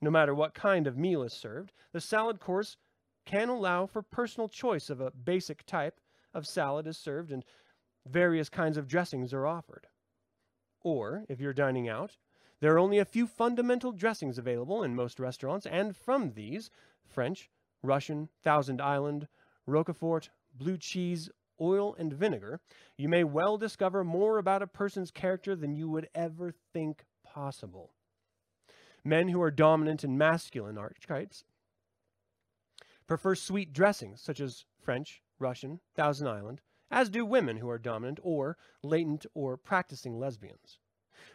A: No matter what kind of meal is served, the salad course can allow for personal choice of a basic type of salad is served and various kinds of dressings are offered. Or, if you're dining out, there are only a few fundamental dressings available in most restaurants, and from these French, Russian, Thousand Island, Roquefort, blue cheese, oil, and vinegar you may well discover more about a person's character than you would ever think possible. Men who are dominant in masculine archetypes prefer sweet dressings such as French, Russian, Thousand Island, as do women who are dominant or latent or practicing lesbians.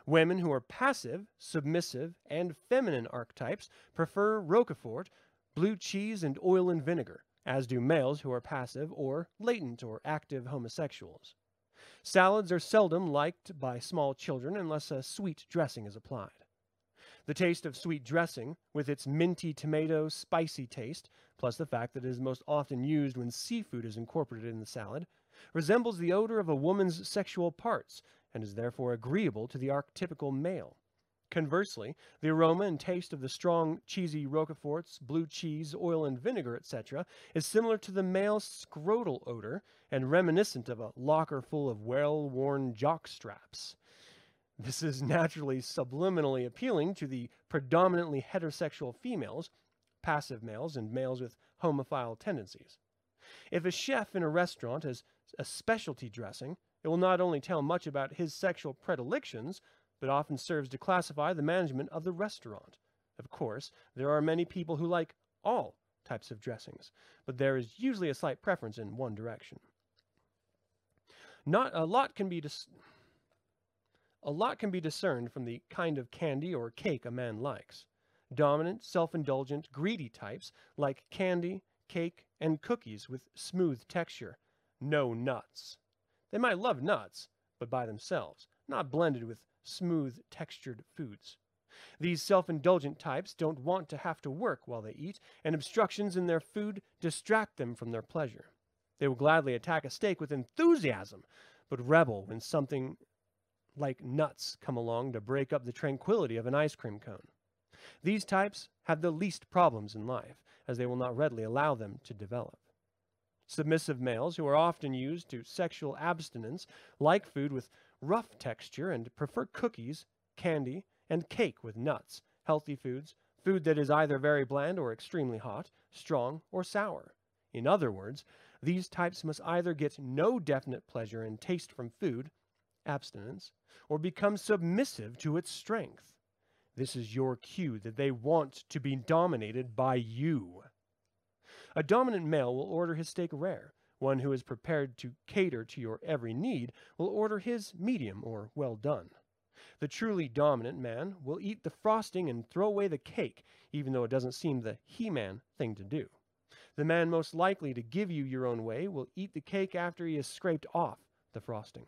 A: Women who are passive, submissive, and feminine archetypes prefer Roquefort, blue cheese, and oil and vinegar, as do males who are passive or latent or active homosexuals. Salads are seldom liked by small children unless a sweet dressing is applied. The taste of sweet dressing, with its minty tomato, spicy taste, plus the fact that it is most often used when seafood is incorporated in the salad, resembles the odor of a woman's sexual parts and is therefore agreeable to the archetypical male. Conversely, the aroma and taste of the strong, cheesy roqueforts, blue cheese, oil and vinegar, etc., is similar to the male scrotal odor and reminiscent of a locker full of well worn jock straps. This is naturally subliminally appealing to the predominantly heterosexual females, passive males, and males with homophile tendencies. If a chef in a restaurant has a specialty dressing, it will not only tell much about his sexual predilections, but often serves to classify the management of the restaurant. Of course, there are many people who like all types of dressings, but there is usually a slight preference in one direction. Not a lot can be dis- a lot can be discerned from the kind of candy or cake a man likes. Dominant, self-indulgent, greedy types like candy, cake, and cookies with smooth texture, no nuts. They might love nuts, but by themselves, not blended with smooth textured foods. These self indulgent types don't want to have to work while they eat, and obstructions in their food distract them from their pleasure. They will gladly attack a steak with enthusiasm, but rebel when something like nuts come along to break up the tranquility of an ice cream cone. These types have the least problems in life, as they will not readily allow them to develop. Submissive males, who are often used to sexual abstinence, like food with rough texture and prefer cookies, candy, and cake with nuts, healthy foods, food that is either very bland or extremely hot, strong or sour. In other words, these types must either get no definite pleasure and taste from food, abstinence, or become submissive to its strength. This is your cue that they want to be dominated by you. A dominant male will order his steak rare. One who is prepared to cater to your every need will order his medium or well done. The truly dominant man will eat the frosting and throw away the cake, even though it doesn't seem the he man thing to do. The man most likely to give you your own way will eat the cake after he has scraped off the frosting.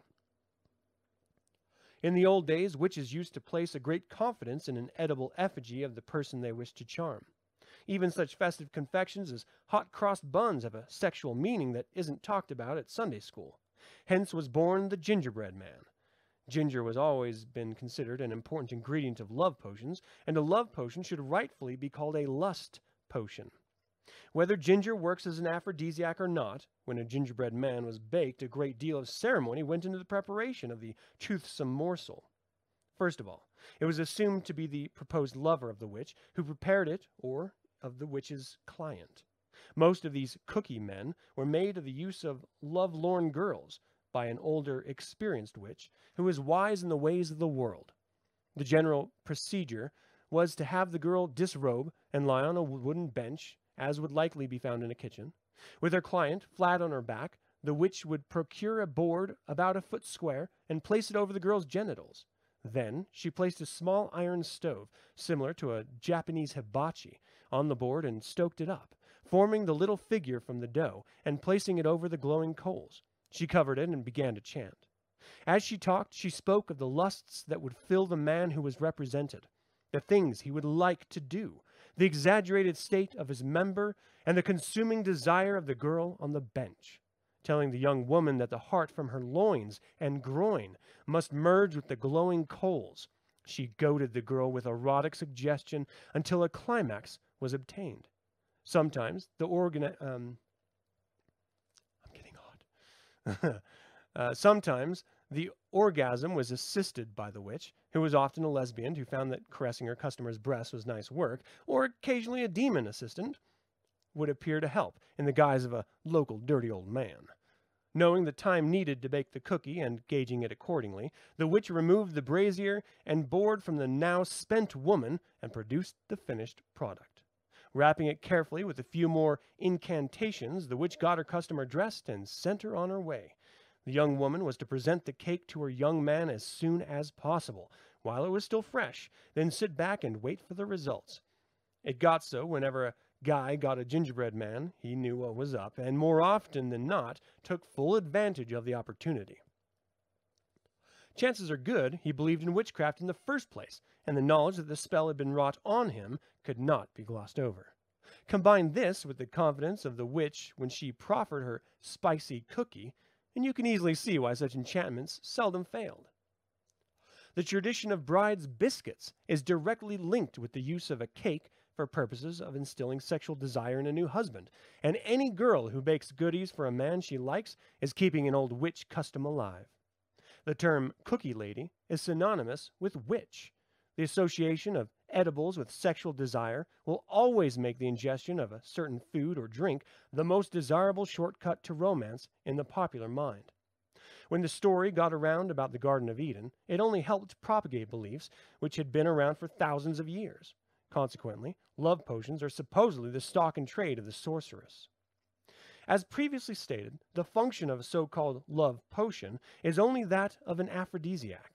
A: In the old days, witches used to place a great confidence in an edible effigy of the person they wished to charm. Even such festive confections as hot cross buns have a sexual meaning that isn't talked about at Sunday school. Hence was born the gingerbread man. Ginger was always been considered an important ingredient of love potions, and a love potion should rightfully be called a lust potion. Whether ginger works as an aphrodisiac or not, when a gingerbread man was baked, a great deal of ceremony went into the preparation of the toothsome morsel. First of all, it was assumed to be the proposed lover of the witch who prepared it or of the witch's client. Most of these cookie men were made of the use of love-lorn girls by an older, experienced witch who was wise in the ways of the world. The general procedure was to have the girl disrobe and lie on a wooden bench as would likely be found in a kitchen. With her client flat on her back, the witch would procure a board about a foot square and place it over the girl's genitals. Then she placed a small iron stove, similar to a Japanese hibachi, on the board and stoked it up, forming the little figure from the dough and placing it over the glowing coals. She covered it and began to chant. As she talked, she spoke of the lusts that would fill the man who was represented, the things he would like to do, the exaggerated state of his member, and the consuming desire of the girl on the bench, telling the young woman that the heart from her loins and groin must merge with the glowing coals. She goaded the girl with erotic suggestion until a climax was obtained. Sometimes the organ, um, I'm getting hot. uh, sometimes the orgasm was assisted by the witch, who was often a lesbian who found that caressing her customer's breasts was nice work, or occasionally a demon assistant would appear to help in the guise of a local dirty old man. Knowing the time needed to bake the cookie and gauging it accordingly, the witch removed the brazier and board from the now spent woman and produced the finished product. Wrapping it carefully with a few more incantations, the witch got her customer dressed and sent her on her way. The young woman was to present the cake to her young man as soon as possible, while it was still fresh, then sit back and wait for the results. It got so whenever a guy got a gingerbread man, he knew what was up, and more often than not took full advantage of the opportunity. Chances are good he believed in witchcraft in the first place, and the knowledge that the spell had been wrought on him could not be glossed over. Combine this with the confidence of the witch when she proffered her spicy cookie, and you can easily see why such enchantments seldom failed. The tradition of bride's biscuits is directly linked with the use of a cake for purposes of instilling sexual desire in a new husband, and any girl who bakes goodies for a man she likes is keeping an old witch custom alive. The term cookie lady is synonymous with witch. The association of edibles with sexual desire will always make the ingestion of a certain food or drink the most desirable shortcut to romance in the popular mind. When the story got around about the Garden of Eden, it only helped propagate beliefs which had been around for thousands of years. Consequently, love potions are supposedly the stock and trade of the sorceress. As previously stated, the function of a so-called love potion is only that of an aphrodisiac.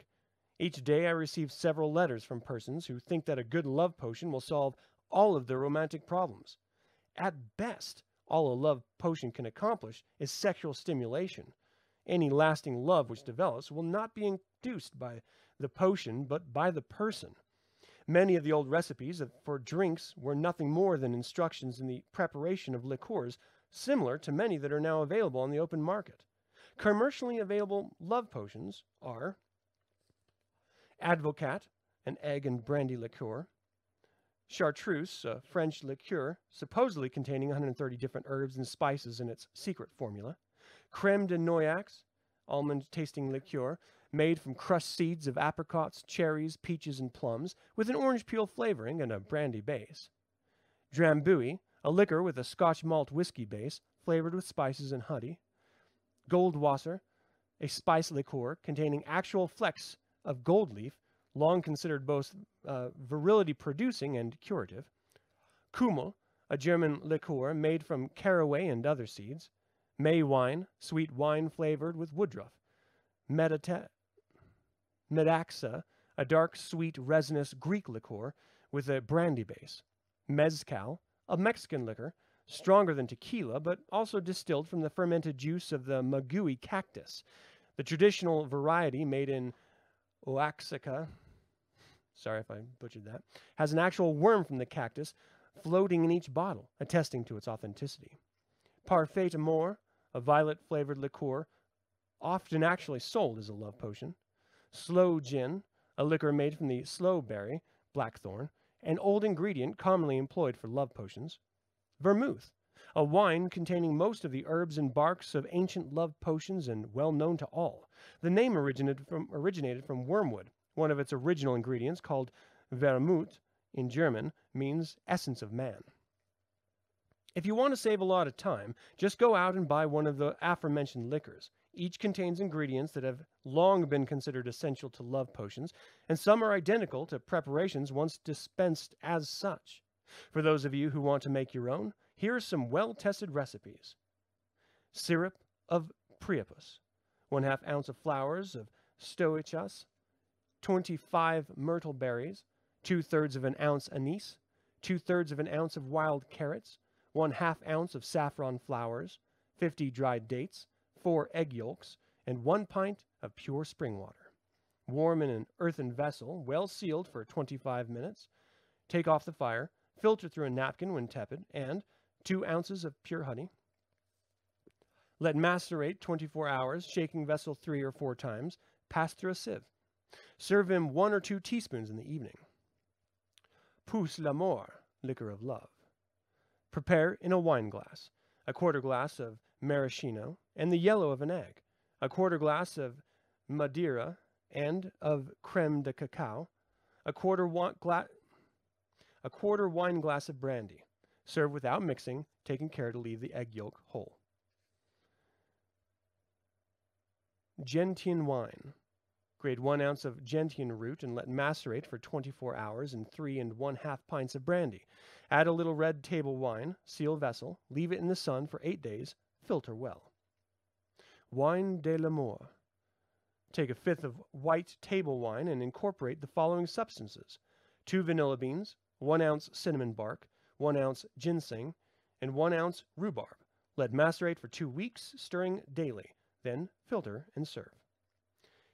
A: Each day I receive several letters from persons who think that a good love potion will solve all of their romantic problems. At best, all a love potion can accomplish is sexual stimulation. Any lasting love which develops will not be induced by the potion, but by the person. Many of the old recipes for drinks were nothing more than instructions in the preparation of liqueurs, similar to many that are now available on the open market. Commercially available love potions are Advocaat, an egg and brandy liqueur. Chartreuse, a French liqueur supposedly containing 130 different herbs and spices in its secret formula. Creme de Noyaux, almond tasting liqueur, made from crushed seeds of apricots, cherries, peaches, and plums, with an orange peel flavoring and a brandy base. Drambuie, a liquor with a Scotch malt whiskey base, flavored with spices and honey. Goldwasser, a spice liqueur containing actual flecks of gold leaf, long considered both uh, virility producing and curative. Kümmel, a German liqueur made from caraway and other seeds. May wine, sweet wine flavored with woodruff. Medita- Metaxa, a dark, sweet, resinous Greek liqueur with a brandy base. Mezcal, a Mexican liquor, stronger than tequila, but also distilled from the fermented juice of the maguey cactus, the traditional variety made in Oaxaca. Sorry if I butchered that. Has an actual worm from the cactus floating in each bottle, attesting to its authenticity. Parfait Amour, a violet flavored liqueur, often actually sold as a love potion. Sloe gin, a liquor made from the sloe berry, blackthorn, an old ingredient commonly employed for love potions. Vermouth, a wine containing most of the herbs and barks of ancient love potions and well known to all. The name originated from, originated from wormwood. One of its original ingredients, called Wermut in German, means essence of man. If you want to save a lot of time, just go out and buy one of the aforementioned liquors. Each contains ingredients that have long been considered essential to love potions, and some are identical to preparations once dispensed as such. For those of you who want to make your own, here are some well tested recipes syrup of Priapus, one half ounce of flowers of stoechas, 25 myrtle berries, two thirds of an ounce anise, two thirds of an ounce of wild carrots, one half ounce of saffron flowers, 50 dried dates, four egg yolks, and one pint of pure spring water. Warm in an earthen vessel, well sealed for 25 minutes. Take off the fire, filter through a napkin when tepid, and two ounces of pure honey. Let macerate 24 hours, shaking vessel three or four times. Pass through a sieve. Serve in one or two teaspoons in the evening. Pousse l'amour, liquor of love. Prepare in a wine glass, a quarter glass of maraschino, and the yellow of an egg, a quarter glass of Madeira and of creme de cacao, a quarter wa- gla- a quarter wine glass of brandy. Serve without mixing, taking care to leave the egg yolk whole. Gentian wine. Grate one ounce of gentian root and let macerate for 24 hours in three and one half pints of brandy. Add a little red table wine, seal vessel, leave it in the sun for eight days, filter well. Wine de l'amour. Take a fifth of white table wine and incorporate the following substances two vanilla beans, one ounce cinnamon bark, one ounce ginseng, and one ounce rhubarb. Let macerate for two weeks, stirring daily. Then filter and serve.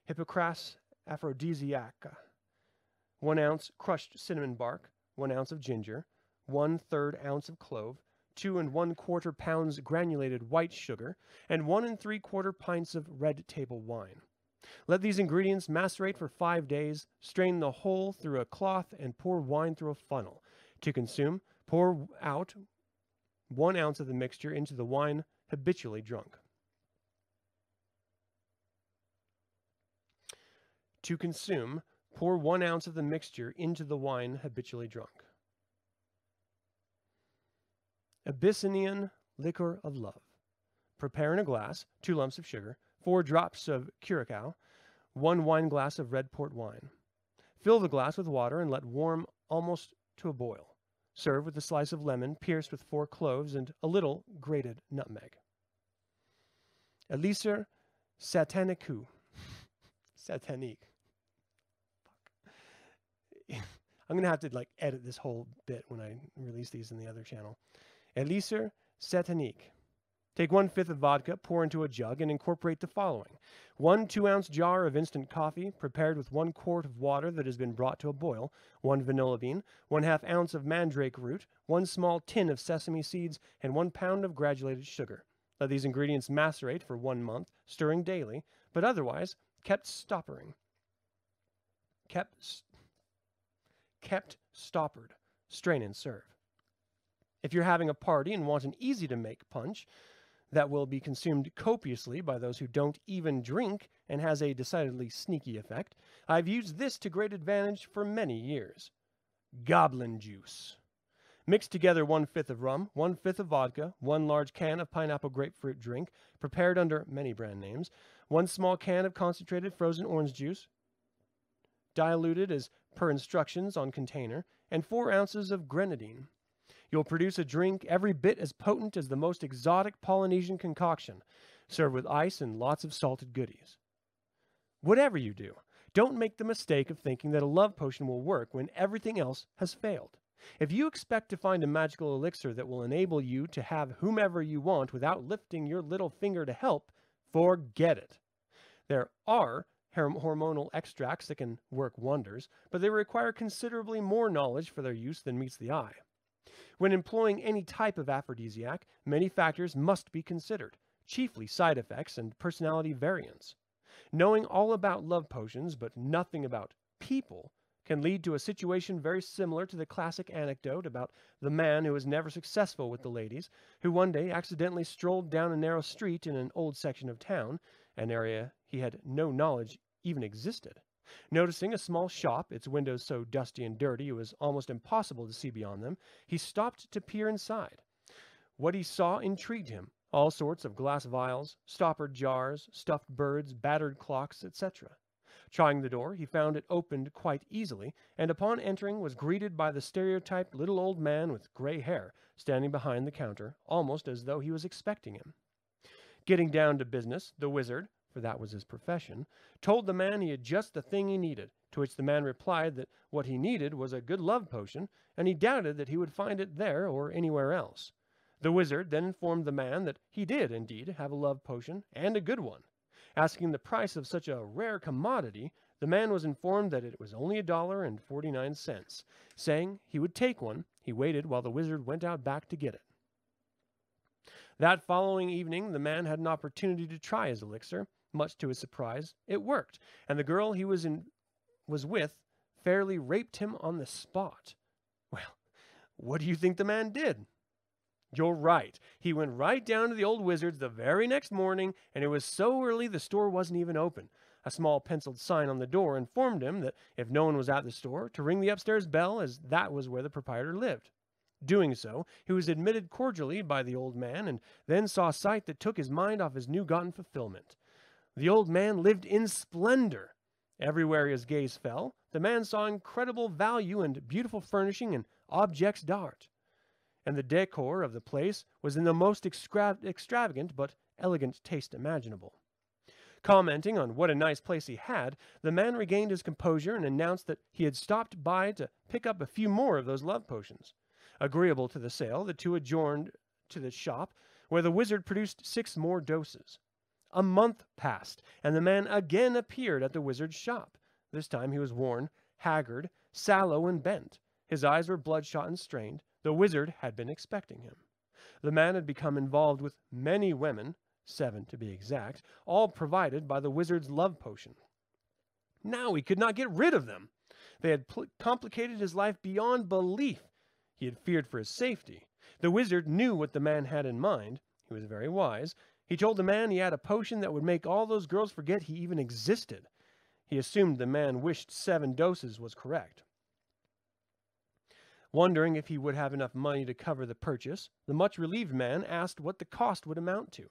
A: Hippocras aphrodisiaca. One ounce crushed cinnamon bark, one ounce of ginger, one third ounce of clove, two and one quarter pounds granulated white sugar, and one and three quarter pints of red table wine. Let these ingredients macerate for five days, strain the whole through a cloth, and pour wine through a funnel. To consume, pour out one ounce of the mixture into the wine habitually drunk. To consume, pour one ounce of the mixture into the wine habitually drunk. Abyssinian liquor of love. Prepare in a glass two lumps of sugar, four drops of curacao, one wine glass of red port wine. Fill the glass with water and let warm almost to a boil. Serve with a slice of lemon pierced with four cloves and a little grated nutmeg. Elixir satanicus. Satanique. I'm gonna have to like edit this whole bit when I release these in the other channel. Elixir satanique. Take one fifth of vodka, pour into a jug, and incorporate the following one two ounce jar of instant coffee, prepared with one quart of water that has been brought to a boil, one vanilla bean, one half ounce of mandrake root, one small tin of sesame seeds, and one pound of granulated sugar. Let these ingredients macerate for one month, stirring daily, but otherwise kept stoppering. Kept, kept stoppered. Strain and serve. If you're having a party and want an easy to make punch, that will be consumed copiously by those who don't even drink and has a decidedly sneaky effect. I've used this to great advantage for many years. Goblin juice. Mix together one fifth of rum, one fifth of vodka, one large can of pineapple grapefruit drink, prepared under many brand names, one small can of concentrated frozen orange juice, diluted as per instructions on container, and four ounces of grenadine. You'll produce a drink every bit as potent as the most exotic Polynesian concoction, served with ice and lots of salted goodies. Whatever you do, don't make the mistake of thinking that a love potion will work when everything else has failed. If you expect to find a magical elixir that will enable you to have whomever you want without lifting your little finger to help, forget it. There are hormonal extracts that can work wonders, but they require considerably more knowledge for their use than meets the eye. When employing any type of aphrodisiac, many factors must be considered, chiefly side effects and personality variants. Knowing all about love potions but nothing about people can lead to a situation very similar to the classic anecdote about the man who was never successful with the ladies, who one day accidentally strolled down a narrow street in an old section of town, an area he had no knowledge even existed. Noticing a small shop, its windows so dusty and dirty it was almost impossible to see beyond them, he stopped to peer inside. What he saw intrigued him all sorts of glass vials, stoppered jars, stuffed birds, battered clocks, etc. Trying the door, he found it opened quite easily, and upon entering was greeted by the stereotyped little old man with gray hair, standing behind the counter, almost as though he was expecting him. Getting down to business, the wizard, for that was his profession, told the man he had just the thing he needed, to which the man replied that what he needed was a good love potion, and he doubted that he would find it there or anywhere else. The wizard then informed the man that he did indeed have a love potion, and a good one. Asking the price of such a rare commodity, the man was informed that it was only a dollar and forty nine cents. Saying he would take one, he waited while the wizard went out back to get it. That following evening, the man had an opportunity to try his elixir. Much to his surprise, it worked, and the girl he was in was with fairly raped him on the spot. Well, what do you think the man did? You're right. He went right down to the old wizard's the very next morning, and it was so early the store wasn't even open. A small penciled sign on the door informed him that if no one was at the store, to ring the upstairs bell, as that was where the proprietor lived. Doing so, he was admitted cordially by the old man, and then saw a sight that took his mind off his new gotten fulfillment. The old man lived in splendor. Everywhere his gaze fell, the man saw incredible value and beautiful furnishing and objects d'art and the decor of the place was in the most extra- extravagant but elegant taste imaginable. Commenting on what a nice place he had, the man regained his composure and announced that he had stopped by to pick up a few more of those love potions. Agreeable to the sale, the two adjourned to the shop, where the wizard produced six more doses. A month passed, and the man again appeared at the wizard's shop. This time he was worn, haggard, sallow, and bent. His eyes were bloodshot and strained. The wizard had been expecting him. The man had become involved with many women, seven to be exact, all provided by the wizard's love potion. Now he could not get rid of them. They had pl- complicated his life beyond belief. He had feared for his safety. The wizard knew what the man had in mind. He was very wise. He told the man he had a potion that would make all those girls forget he even existed. He assumed the man wished seven doses was correct. Wondering if he would have enough money to cover the purchase, the much relieved man asked what the cost would amount to.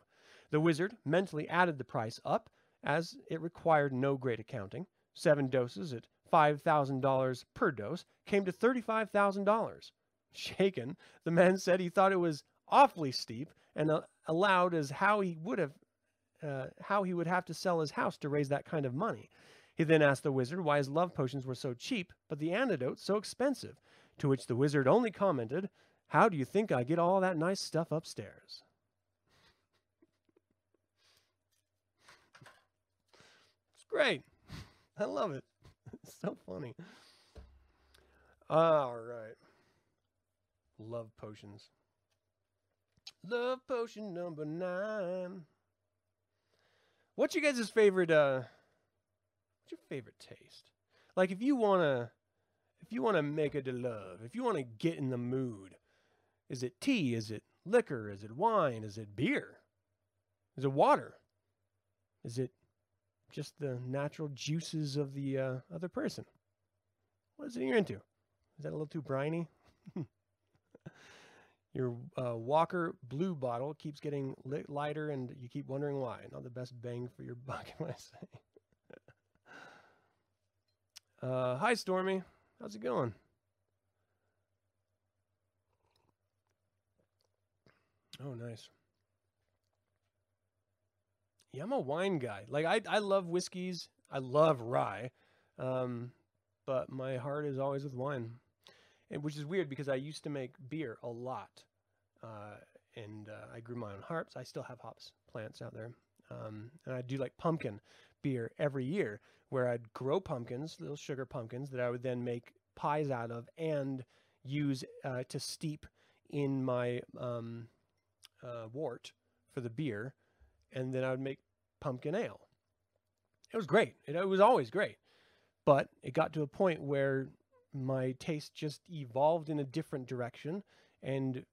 A: The wizard mentally added the price up, as it required no great accounting. Seven doses at $5,000 per dose came to $35,000. Shaken, the man said he thought it was awfully steep and uh, allowed as how he would have uh, how he would have to sell his house to raise that kind of money. He then asked the wizard why his love potions were so cheap, but the antidote so expensive, to which the wizard only commented, How do you think I get all that nice stuff upstairs? It's great. I love it. It's so funny. All right. Love potions. Love potion number nine. What's your guys' favorite uh what's your favorite taste? Like if you wanna if you want to make a to love, if you want to get in the mood, is it tea? Is it liquor? Is it wine? Is it beer? Is it water? Is it just the natural juices of the uh, other person? What is it you're into? Is that a little too briny? Your uh, Walker Blue bottle keeps getting lit, lighter, and you keep wondering why. Not the best bang for your buck, I say? uh, hi, Stormy. How's it going? Oh, nice. Yeah, I'm a wine guy. Like I, I love whiskeys. I love rye, um, but my heart is always with wine, and which is weird because I used to make beer a lot, uh, and uh, I grew my own hops. I still have hops plants out there, um, and I do like pumpkin beer every year, where I'd grow pumpkins, little sugar pumpkins that I would then make pies out of and use uh, to steep in my um, uh, wort for the beer, and then I would make pumpkin ale. It was great. It, it was always great. But it got to a point where my taste just evolved in a different direction and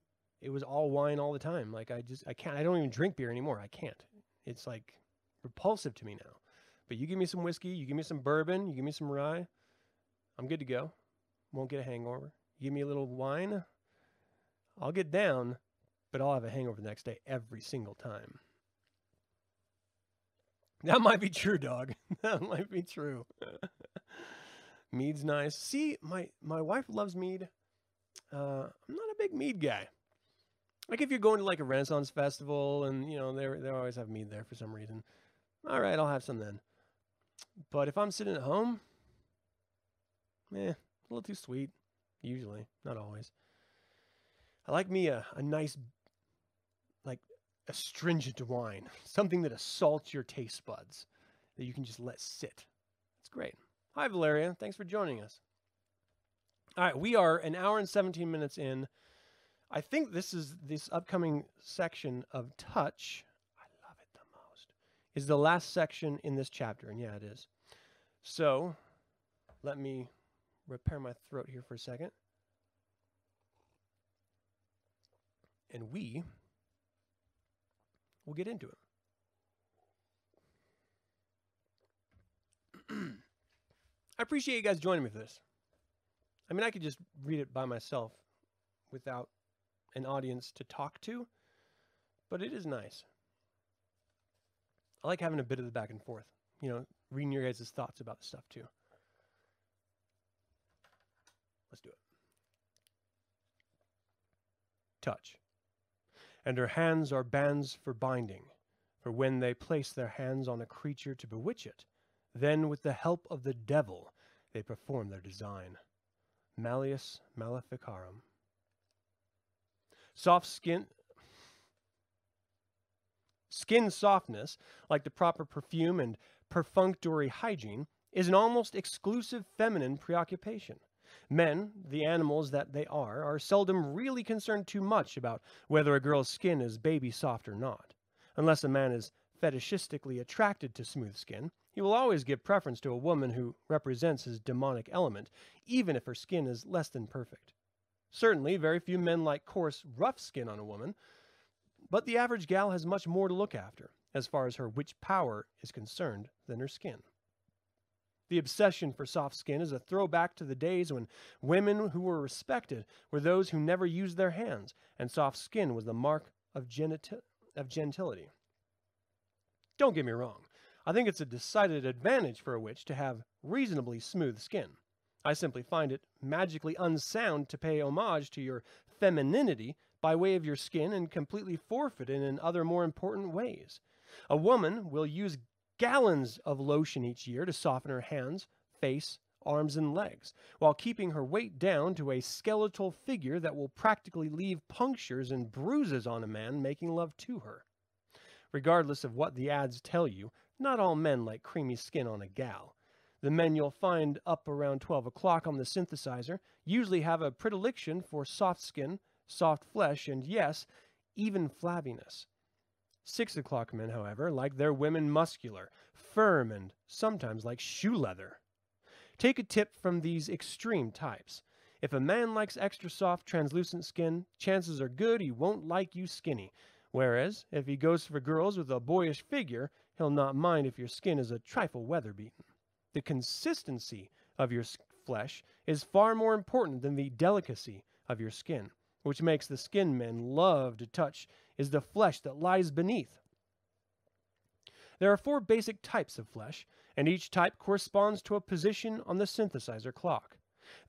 A: it was all wine all the time. Like I just I can't I don't even drink beer anymore. I can't. It's like repulsive to me now. But you give me some whiskey, you give me some bourbon, you give me some rye, I'm good to go. Won't get a hangover. You give me a little wine, I'll get down, but I'll have a hangover the next day every single time. That might be true, dog. that might be true. Mead's nice. See, my my wife loves mead. Uh, I'm not a big mead guy. Like if you're going to like a Renaissance festival and you know they they always have mead there for some reason. All right, I'll have some then. But if I'm sitting at home, eh, a little too sweet. Usually, not always. I like me a, a nice like astringent wine, something that assaults your taste buds that you can just let sit. It's great. Hi, Valeria. Thanks for joining us. All right, we are an hour and 17 minutes in. I think this is this upcoming section of touch. I love it the most. Is the last section in this chapter, and yeah, it is. So, let me repair my throat here for a second. And we We'll get into it. I appreciate you guys joining me for this. I mean, I could just read it by myself without an audience to talk to, but it is nice. I like having a bit of the back and forth, you know, reading your guys' thoughts about the stuff too. Let's do it. Touch and her hands are bands for binding. For when they place their hands on a creature to bewitch it, then with the help of the devil they perform their design. Malleus Maleficarum. Soft skin. Skin softness, like the proper perfume and perfunctory hygiene, is an almost exclusive feminine preoccupation. Men, the animals that they are, are seldom really concerned too much about whether a girl's skin is baby soft or not. Unless a man is fetishistically attracted to smooth skin, he will always give preference to a woman who represents his demonic element, even if her skin is less than perfect. Certainly, very few men like coarse, rough skin on a woman, but the average gal has much more to look after, as far as her witch power is concerned, than her skin. The obsession for soft skin is a throwback to the days when women who were respected were those who never used their hands, and soft skin was the mark of, of gentility. Don't get me wrong. I think it's a decided advantage for a witch to have reasonably smooth skin. I simply find it magically unsound to pay homage to your femininity by way of your skin and completely forfeit it in other more important ways. A woman will use gallons of lotion each year to soften her hands, face, arms, and legs, while keeping her weight down to a skeletal figure that will practically leave punctures and bruises on a man making love to her. Regardless of what the ads tell you, not all men like creamy skin on a gal. The men you'll find up around 12 o'clock on the synthesizer usually have a predilection for soft skin, soft flesh, and yes, even flabbiness. Six o'clock men, however, like their women muscular, firm, and sometimes like shoe leather. Take a tip from these extreme types. If a man likes extra soft, translucent skin, chances are good he won't like you skinny, Whereas, if he goes for girls with a boyish figure, he'll not mind if your skin is a trifle weather beaten. The consistency of your flesh is far more important than the delicacy of your skin, which makes the skin men love to touch is the flesh that lies beneath. There are four basic types of flesh, and each type corresponds to a position on the synthesizer clock.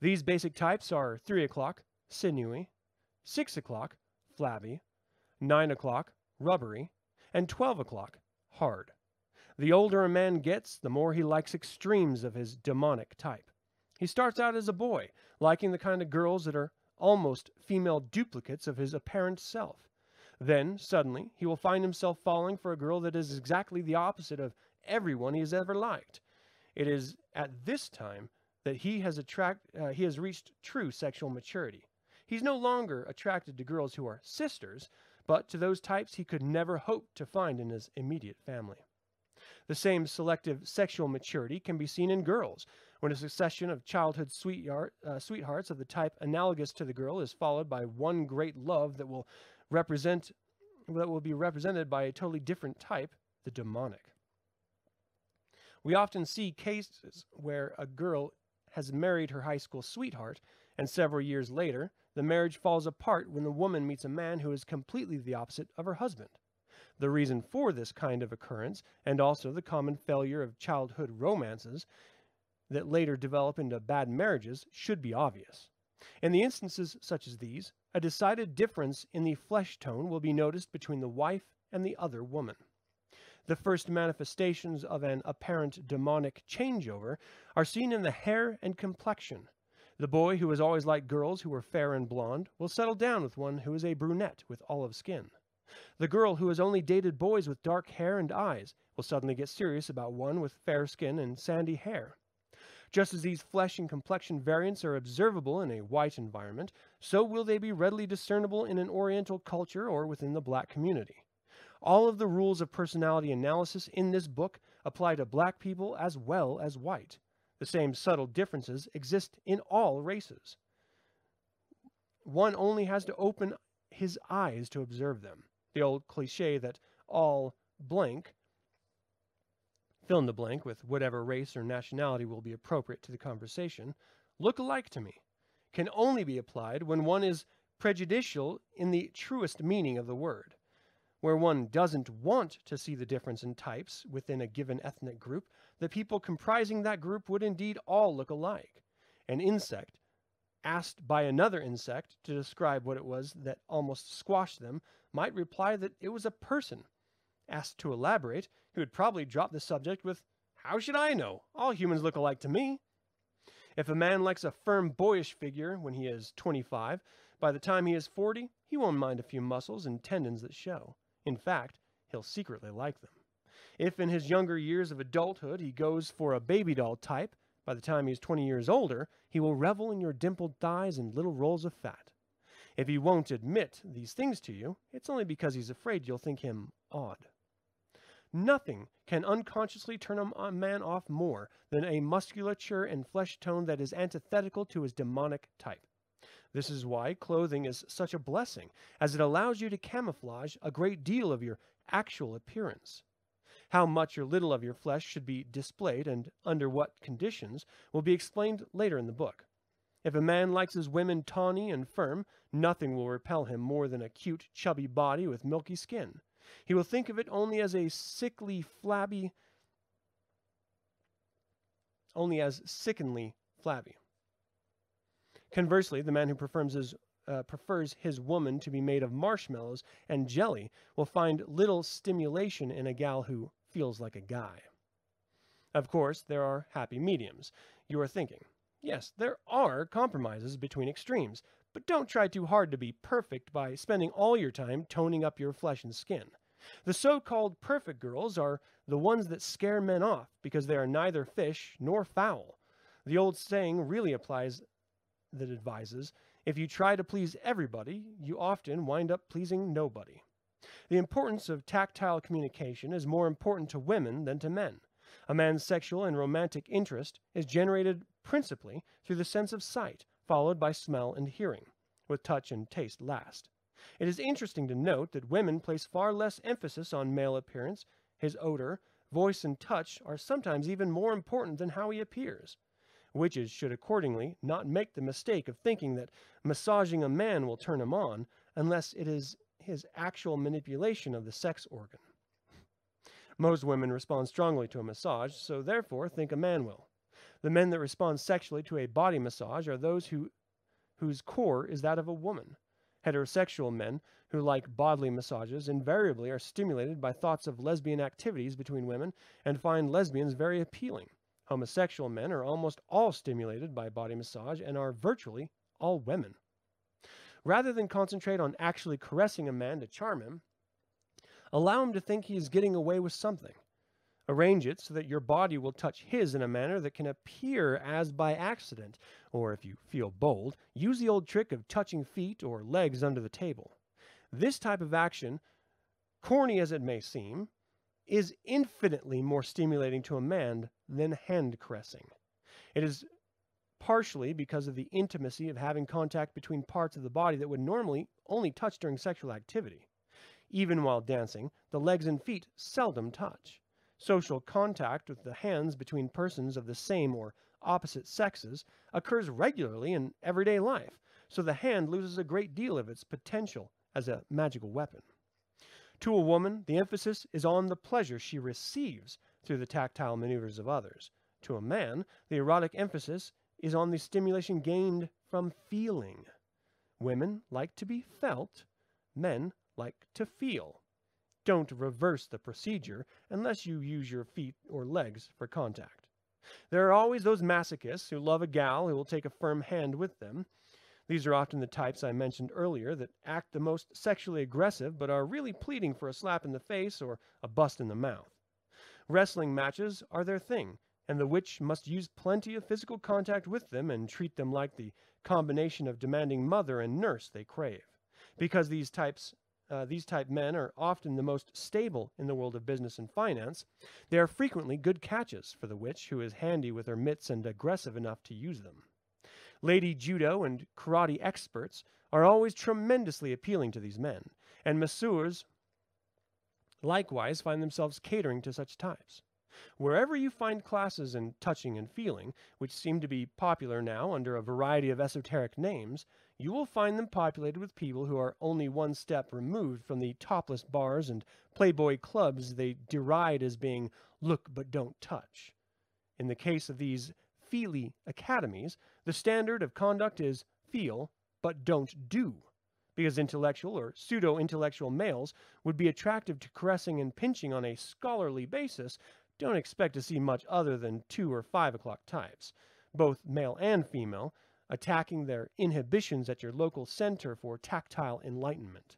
A: These basic types are 3 o'clock, sinewy, 6 o'clock, flabby, 9 o'clock, rubbery, and 12 o'clock, hard. The older a man gets, the more he likes extremes of his demonic type. He starts out as a boy, liking the kind of girls that are almost female duplicates of his apparent self. Then, suddenly, he will find himself falling for a girl that is exactly the opposite of everyone he has ever liked. It is at this time that he has attract uh, he has reached true sexual maturity. He's no longer attracted to girls who are sisters, but to those types he could never hope to find in his immediate family. The same selective sexual maturity can be seen in girls, when a succession of childhood uh, sweethearts of the type analogous to the girl is followed by one great love that will represent that will be represented by a totally different type, the demonic. We often see cases where a girl has married her high school sweetheart, and several years later, the marriage falls apart when the woman meets a man who is completely the opposite of her husband. The reason for this kind of occurrence, and also the common failure of childhood romances that later develop into bad marriages, should be obvious. In the instances such as these, a decided difference in the flesh tone will be noticed between the wife and the other woman. The first manifestations of an apparent demonic changeover are seen in the hair and complexion. The boy who has always liked girls who were fair and blonde will settle down with one who is a brunette with olive skin. The girl who has only dated boys with dark hair and eyes will suddenly get serious about one with fair skin and sandy hair. Just as these flesh and complexion variants are observable in a white environment, so will they be readily discernible in an Oriental culture or within the black community. All of the rules of personality analysis in this book apply to black people as well as white. The same subtle differences exist in all races. One only has to open his eyes to observe them the old cliche that all blank, fill in the blank with whatever race or nationality will be appropriate to the conversation, look alike to me, can only be applied when one is prejudicial in the truest meaning of the word. Where one doesn't want to see the difference in types within a given ethnic group, the people comprising that group would indeed all look alike. An insect, asked by another insect to describe what it was that almost squashed them, might reply that it was a person. Asked to elaborate, he would probably drop the subject with, How should I know? All humans look alike to me. If a man likes a firm, boyish figure when he is 25, by the time he is 40, he won't mind a few muscles and tendons that show. In fact, he'll secretly like them. If in his younger years of adulthood he goes for a baby doll type, by the time he is 20 years older, he will revel in your dimpled thighs and little rolls of fat. If he won't admit these things to you, it's only because he's afraid you'll think him odd. Nothing can unconsciously turn a man off more than a musculature and flesh tone that is antithetical to his demonic type. This is why clothing is such a blessing, as it allows you to camouflage a great deal of your actual appearance. How much or little of your flesh should be displayed and under what conditions will be explained later in the book. If a man likes his women tawny and firm, nothing will repel him more than a cute, chubby body with milky skin. He will think of it only as a sickly, flabby, only as sickeningly flabby. Conversely, the man who prefers his, uh, prefers his woman to be made of marshmallows and jelly will find little stimulation in a gal who feels like a guy. Of course, there are happy mediums. You are thinking, Yes, there are compromises between extremes, but don't try too hard to be perfect by spending all your time toning up your flesh and skin. The so-called perfect girls are the ones that scare men off because they are neither fish nor fowl. The old saying really applies that advises, if you try to please everybody, you often wind up pleasing nobody. The importance of tactile communication is more important to women than to men. A man's sexual and romantic interest is generated principally through the sense of sight, followed by smell and hearing, with touch and taste last. It is interesting to note that women place far less emphasis on male appearance. His odor, voice, and touch are sometimes even more important than how he appears. Witches should accordingly not make the mistake of thinking that massaging a man will turn him on unless it is his actual manipulation of the sex organ. Most women respond strongly to a massage, so therefore think a man will. The men that respond sexually to a body massage are those who, whose core is that of a woman. Heterosexual men who like bodily massages invariably are stimulated by thoughts of lesbian activities between women and find lesbians very appealing. Homosexual men are almost all stimulated by body massage and are virtually all women. Rather than concentrate on actually caressing a man to charm him, allow him to think he is getting away with something. Arrange it so that your body will touch his in a manner that can appear as by accident, or if you feel bold, use the old trick of touching feet or legs under the table. This type of action, corny as it may seem, is infinitely more stimulating to a man than hand caressing. It is partially because of the intimacy of having contact between parts of the body that would normally only touch during sexual activity. Even while dancing, the legs and feet seldom touch. Social contact with the hands between persons of the same or opposite sexes occurs regularly in everyday life, so the hand loses a great deal of its potential as a magical weapon. To a woman, the emphasis is on the pleasure she receives through the tactile maneuvers of others. To a man, the erotic emphasis is on the stimulation gained from feeling. Women like to be felt, men like to feel. Don't reverse the procedure unless you use your feet or legs for contact. There are always those masochists who love a gal who will take a firm hand with them, these are often the types I mentioned earlier that act the most sexually aggressive but are really pleading for a slap in the face or a bust in the mouth. Wrestling matches are their thing, and the witch must use plenty of physical contact with them and treat them like the combination of demanding mother and nurse they crave. Because these types uh, these type men are often the most stable in the world of business and finance, they are frequently good catches for the witch who is handy with her mitts and aggressive enough to use them. Lady judo and karate experts are always tremendously appealing to these men, and masseurs likewise find themselves catering to such types. Wherever you find classes in touching and feeling, which seem to be popular now under a variety of esoteric names, you will find them populated with people who are only one step removed from the topless bars and playboy clubs they deride as being look but don't touch. In the case of these Feely academies, the standard of conduct is feel, but don't do, because intellectual or pseudo intellectual males would be attractive to caressing and pinching on a scholarly basis. Don't expect to see much other than two or five o'clock types, both male and female, attacking their inhibitions at your local center for tactile enlightenment.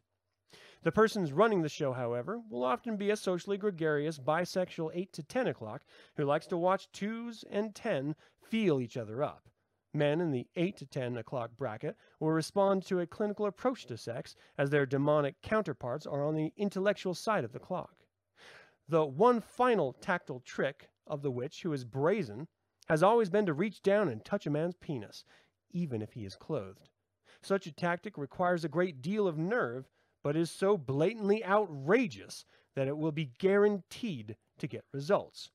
A: The persons running the show, however, will often be a socially gregarious bisexual 8 to 10 o'clock who likes to watch 2s and 10 feel each other up. Men in the 8 to 10 o'clock bracket will respond to a clinical approach to sex as their demonic counterparts are on the intellectual side of the clock. The one final tactile trick of the witch who is brazen has always been to reach down and touch a man's penis, even if he is clothed. Such a tactic requires a great deal of nerve but is so blatantly outrageous that it will be guaranteed to get results.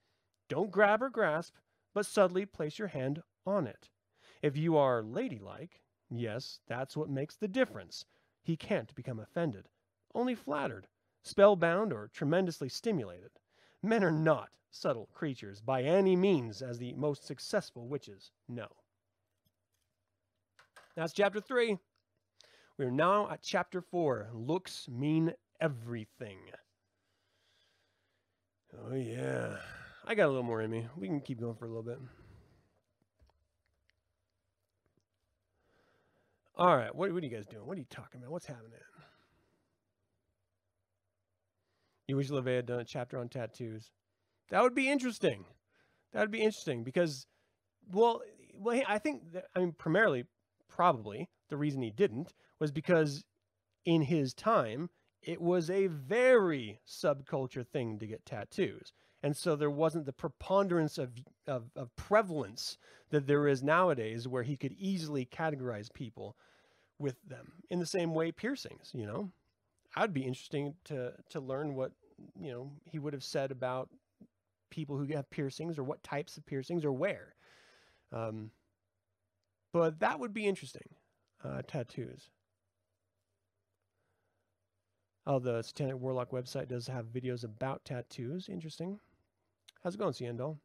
A: Don't grab or grasp, but subtly place your hand on it. If you are ladylike, yes, that's what makes the difference. He can't become offended, only flattered, spellbound, or tremendously stimulated. Men are not subtle creatures by any means, as the most successful witches know. That's chapter 3. We are now at chapter 4. Looks mean everything. Oh, yeah. I got a little more in me. We can keep going for a little bit. All right. What, what are you guys doing? What are you talking about? What's happening? You wish LaVey had done a chapter on tattoos. That would be interesting. That would be interesting because, well, well, I think that, I mean, primarily, probably the reason he didn't was because in his time, it was a very subculture thing to get tattoos. And so there wasn't the preponderance of, of, of prevalence that there is nowadays where he could easily categorize people with them in the same way piercings, you know. I'd be interesting to to learn what, you know, he would have said about people who have piercings or what types of piercings or where. Um, but that would be interesting. Uh, tattoos. Oh, the Satanic Warlock website does have videos about tattoos. Interesting. How's it going, Ciendol?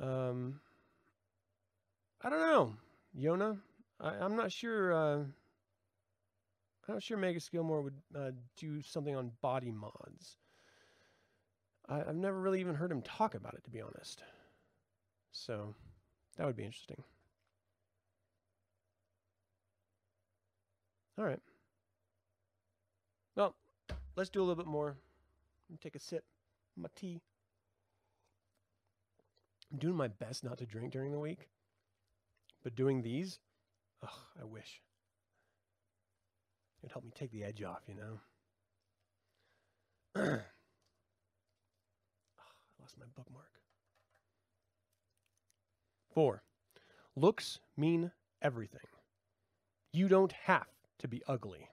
A: Um, I don't know, Yona. I, am not sure. Uh, I'm not sure Magus Gilmore would uh, do something on body mods. I, I've never really even heard him talk about it, to be honest. So that would be interesting. All right. Well, let's do a little bit more. Take a sip. My tea. I'm doing my best not to drink during the week, but doing these, ugh, I wish. It'd help me take the edge off, you know? oh, I lost my bookmark. Four, looks mean everything. You don't have to be ugly.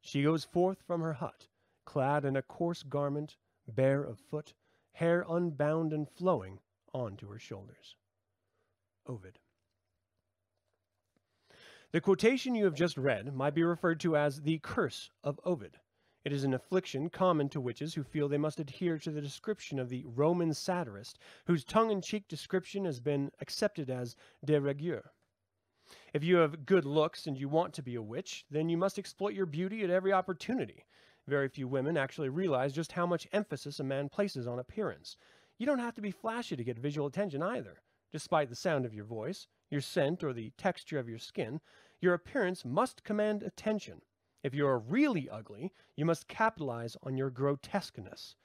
A: She goes forth from her hut, clad in a coarse garment, bare of foot, hair unbound and flowing on to her shoulders. Ovid. The quotation you have just read might be referred to as the curse of Ovid. It is an affliction common to witches who feel they must adhere to the description of the Roman satirist, whose tongue in cheek description has been accepted as de rigueur. If you have good looks and you want to be a witch, then you must exploit your beauty at every opportunity. Very few women actually realize just how much emphasis a man places on appearance. You don't have to be flashy to get visual attention either. Despite the sound of your voice, your scent, or the texture of your skin, your appearance must command attention. If you are really ugly, you must capitalize on your grotesqueness.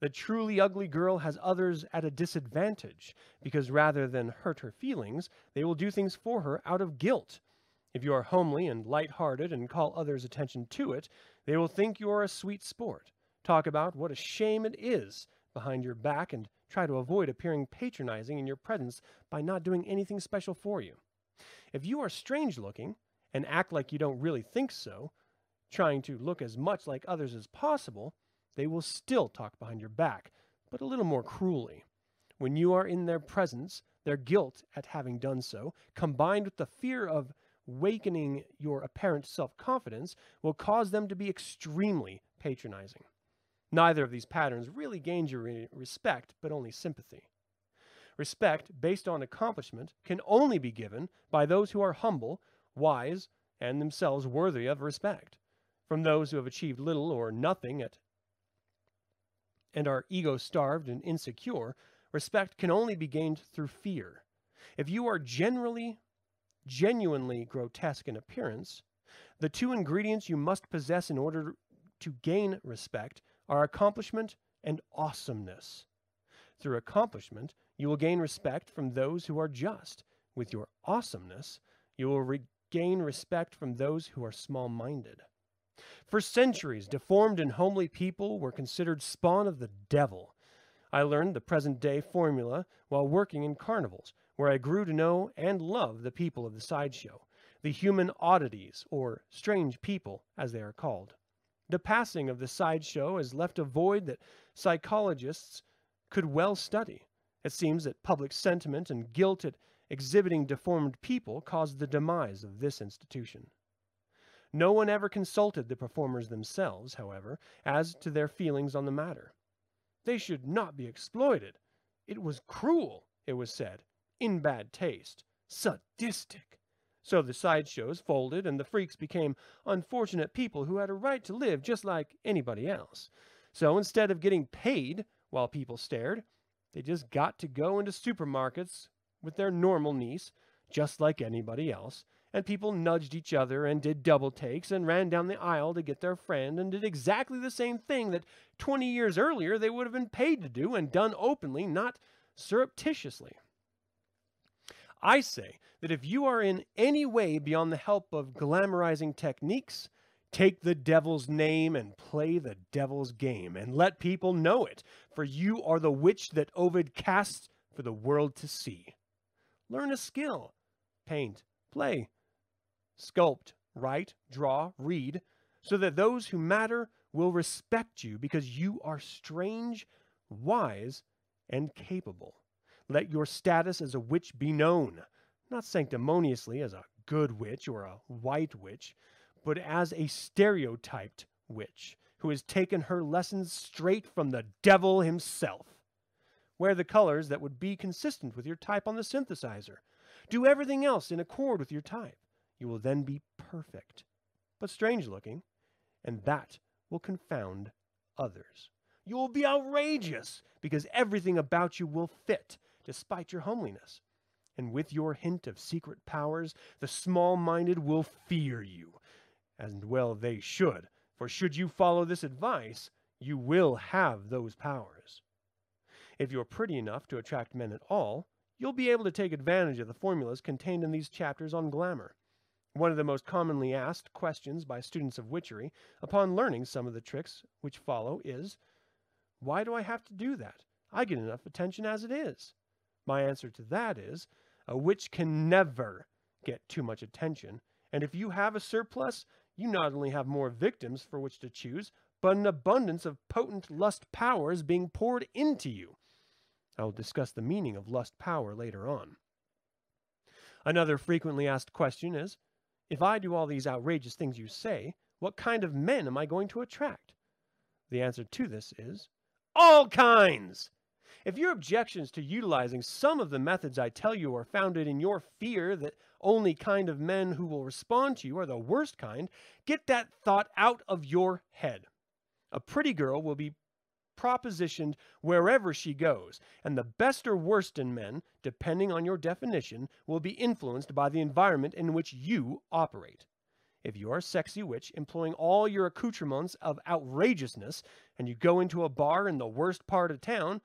A: The truly ugly girl has others at a disadvantage because rather than hurt her feelings, they will do things for her out of guilt. If you are homely and light-hearted and call others' attention to it, they will think you are a sweet sport, talk about what a shame it is behind your back, and try to avoid appearing patronizing in your presence by not doing anything special for you. If you are strange looking and act like you don't really think so, trying to look as much like others as possible, they will still talk behind your back, but a little more cruelly. When you are in their presence, their guilt at having done so, combined with the fear of wakening your apparent self confidence, will cause them to be extremely patronizing. Neither of these patterns really gains your respect, but only sympathy. Respect based on accomplishment can only be given by those who are humble, wise, and themselves worthy of respect from those who have achieved little or nothing at and are ego starved and insecure, respect can only be gained through fear. If you are generally, genuinely grotesque in appearance, the two ingredients you must possess in order to gain respect are accomplishment and awesomeness. Through accomplishment, you will gain respect from those who are just. With your awesomeness, you will regain respect from those who are small minded. For centuries, deformed and homely people were considered spawn of the devil. I learned the present day formula while working in carnivals, where I grew to know and love the people of the sideshow, the human oddities, or strange people, as they are called. The passing of the sideshow has left a void that psychologists could well study. It seems that public sentiment and guilt at exhibiting deformed people caused the demise of this institution. No one ever consulted the performers themselves, however, as to their feelings on the matter. They should not be exploited. It was cruel, it was said, in bad taste, sadistic. So the sideshows folded, and the freaks became unfortunate people who had a right to live just like anybody else. So instead of getting paid while people stared, they just got to go into supermarkets with their normal niece, just like anybody else, and people nudged each other and did double takes and ran down the aisle to get their friend and did exactly the same thing that 20 years earlier they would have been paid to do and done openly, not surreptitiously. I say that if you are in any way beyond the help of glamorizing techniques, take the devil's name and play the devil's game, and let people know it, for you are the witch that Ovid casts for the world to see. Learn a skill, paint, play, sculpt, write, draw, read, so that those who matter will respect you because you are strange, wise, and capable. Let your status as a witch be known, not sanctimoniously as a good witch or a white witch, but as a stereotyped witch who has taken her lessons straight from the devil himself. Wear the colors that would be consistent with your type on the synthesizer. Do everything else in accord with your type. You will then be perfect, but strange looking, and that will confound others. You will be outrageous because everything about you will fit despite your homeliness. And with your hint of secret powers, the small minded will fear you. And well, they should, for should you follow this advice, you will have those powers. If you're pretty enough to attract men at all, you'll be able to take advantage of the formulas contained in these chapters on glamour. One of the most commonly asked questions by students of witchery, upon learning some of the tricks which follow, is Why do I have to do that? I get enough attention as it is. My answer to that is a witch can never get too much attention. And if you have a surplus, you not only have more victims for which to choose, but an abundance of potent lust powers being poured into you. I will discuss the meaning of lust power later on. Another frequently asked question is If I do all these outrageous things you say, what kind of men am I going to attract? The answer to this is All kinds! If your objections to utilizing some of the methods I tell you are founded in your fear that only kind of men who will respond to you are the worst kind, get that thought out of your head. A pretty girl will be propositioned wherever she goes, and the best or worst in men, depending on your definition, will be influenced by the environment in which you operate. If you are a sexy witch employing all your accoutrements of outrageousness, and you go into a bar in the worst part of town,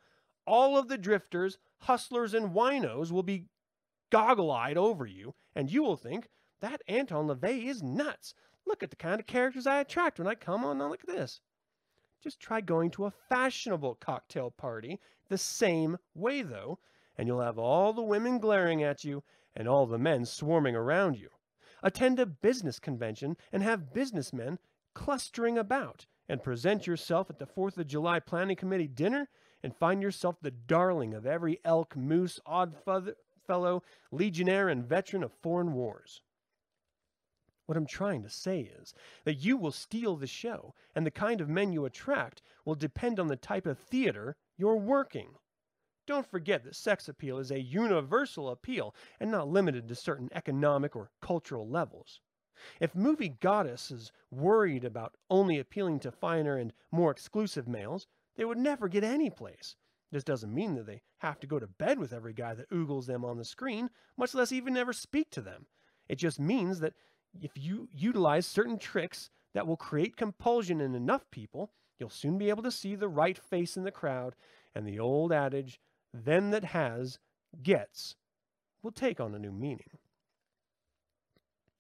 A: all of the drifters, hustlers, and winos will be goggle eyed over you, and you will think, that Anton LaVey is nuts. Look at the kind of characters I attract when I come on. Now look at this. Just try going to a fashionable cocktail party the same way, though, and you'll have all the women glaring at you and all the men swarming around you. Attend a business convention and have businessmen clustering about, and present yourself at the Fourth of July Planning Committee dinner, and find yourself the darling of every elk, moose, odd fellow, legionnaire, and veteran of foreign wars. What I'm trying to say is that you will steal the show, and the kind of men you attract will depend on the type of theater you're working. Don't forget that sex appeal is a universal appeal and not limited to certain economic or cultural levels. If movie goddess is worried about only appealing to finer and more exclusive males, they would never get any place. This doesn't mean that they have to go to bed with every guy that oogles them on the screen, much less even ever speak to them. It just means that if you utilize certain tricks that will create compulsion in enough people, you'll soon be able to see the right face in the crowd, and the old adage, them that has, gets, will take on a new meaning.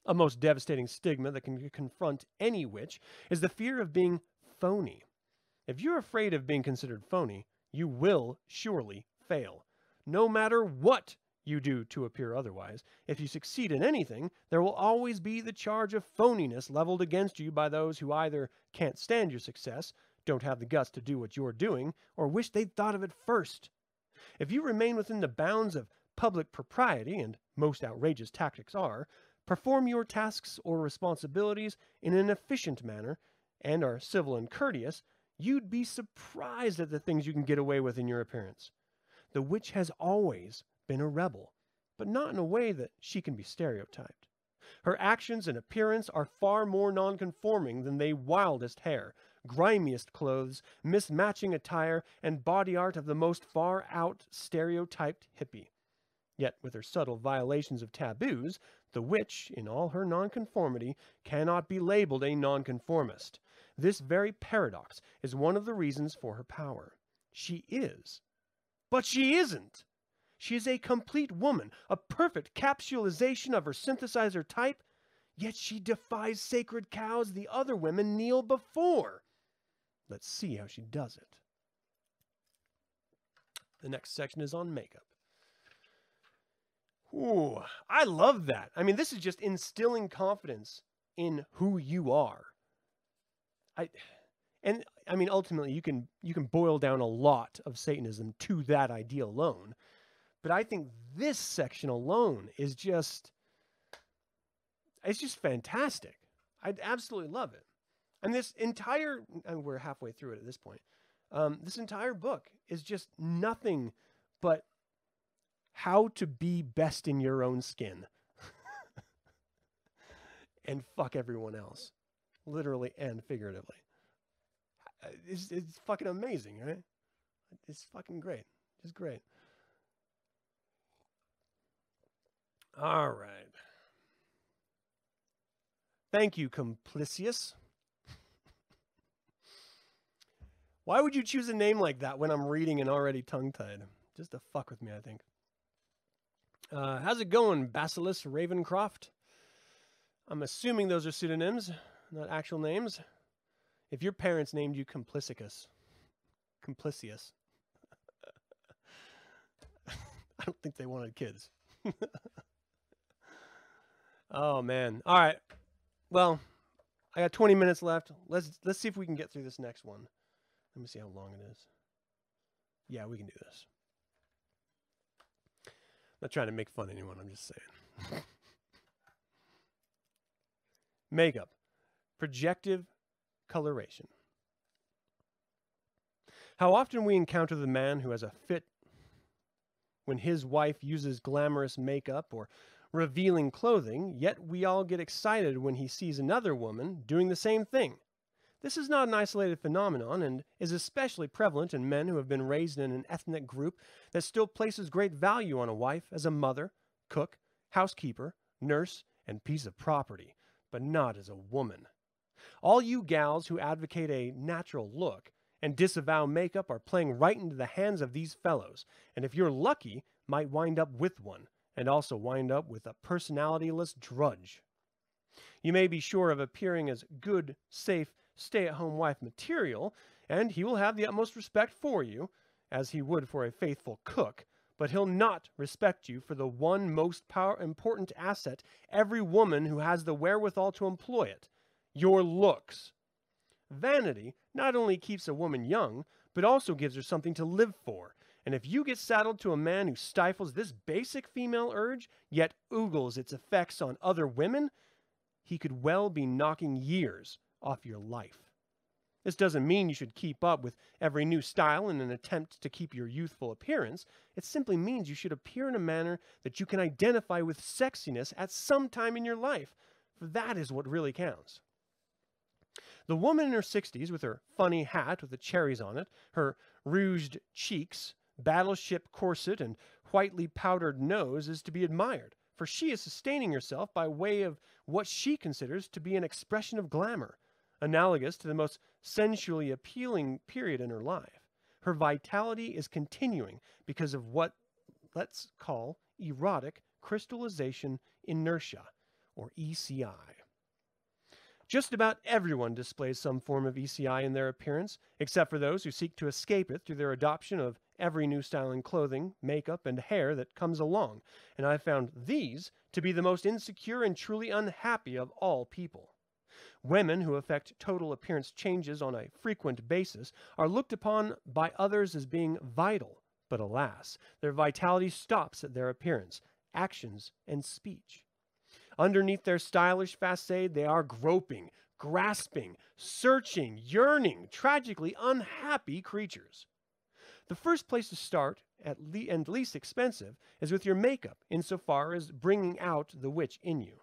A: A most devastating stigma that can confront any witch is the fear of being phony. If you're afraid of being considered phony, you will surely fail. No matter what you do to appear otherwise, if you succeed in anything, there will always be the charge of phoniness leveled against you by those who either can't stand your success, don't have the guts to do what you're doing, or wish they'd thought of it first. If you remain within the bounds of public propriety, and most outrageous tactics are, perform your tasks or responsibilities in an efficient manner, and are civil and courteous, you'd be surprised at the things you can get away with in your appearance. The witch has always been a rebel, but not in a way that she can be stereotyped. Her actions and appearance are far more nonconforming than the wildest hair, grimiest clothes, mismatching attire, and body art of the most far out stereotyped hippie. Yet, with her subtle violations of taboos, the witch, in all her nonconformity, cannot be labeled a nonconformist. This very paradox is one of the reasons for her power. She is, but she isn't. She is a complete woman, a perfect capsulization of her synthesizer type, yet she defies sacred cows the other women kneel before. Let's see how she does it. The next section is on makeup. Ooh, I love that. I mean, this is just instilling confidence in who you are. I and I mean ultimately you can you can boil down a lot of Satanism to that idea alone. But I think this section alone is just it's just fantastic. I absolutely love it. And this entire and we're halfway through it at this point. Um, this entire book is just nothing but how to be best in your own skin and fuck everyone else, literally and figuratively. It's, it's fucking amazing, right? It's fucking great. It's great. All right. Thank you, Complicius. Why would you choose a name like that when I'm reading and already tongue tied? Just to fuck with me, I think. Uh, how's it going, Basilis Ravencroft? I'm assuming those are pseudonyms, not actual names. If your parents named you Complicicus, Complicius, I don't think they wanted kids. oh man. All right. Well, I got 20 minutes left. Let's let's see if we can get through this next one. Let me see how long it is. Yeah, we can do this. Not trying to make fun of anyone, I'm just saying. Makeup. Projective coloration. How often we encounter the man who has a fit when his wife uses glamorous makeup or revealing clothing, yet we all get excited when he sees another woman doing the same thing. This is not an isolated phenomenon and is especially prevalent in men who have been raised in an ethnic group that still places great value on a wife as a mother, cook, housekeeper, nurse, and piece of property, but not as a woman. All you gals who advocate a natural look and disavow makeup are playing right into the hands of these fellows, and if you're lucky, might wind up with one, and also wind up with a personalityless drudge. You may be sure of appearing as good, safe, stay at home wife material, and he will have the utmost respect for you, as he would for a faithful cook, but he'll not respect you for the one most power, important asset every woman who has the wherewithal to employ it your looks. Vanity not only keeps a woman young, but also gives her something to live for. And if you get saddled to a man who stifles this basic female urge, yet oogles its effects on other women, he could well be knocking years off your life. This doesn't mean you should keep up with every new style in an attempt to keep your youthful appearance. It simply means you should appear in a manner that you can identify with sexiness at some time in your life, for that is what really counts. The woman in her 60s, with her funny hat with the cherries on it, her rouged cheeks, battleship corset, and whitely powdered nose, is to be admired, for she is sustaining herself by way of what she considers to be an expression of glamour analogous to the most sensually appealing period in her life. Her vitality is continuing because of what let's call erotic crystallization inertia, or ECI. Just about everyone displays some form of ECI in their appearance, except for those who seek to escape it through their adoption of every new style in clothing, makeup, and hair that comes along, and I found these to be the most insecure and truly unhappy of all people. Women who effect total appearance changes on a frequent basis are looked upon by others as being vital, but alas, their vitality stops at their appearance, actions, and speech. Underneath their stylish facade, they are groping, grasping, searching, yearning, tragically unhappy creatures. The first place to start, at le- and least expensive, is with your makeup, insofar as bringing out the witch in you.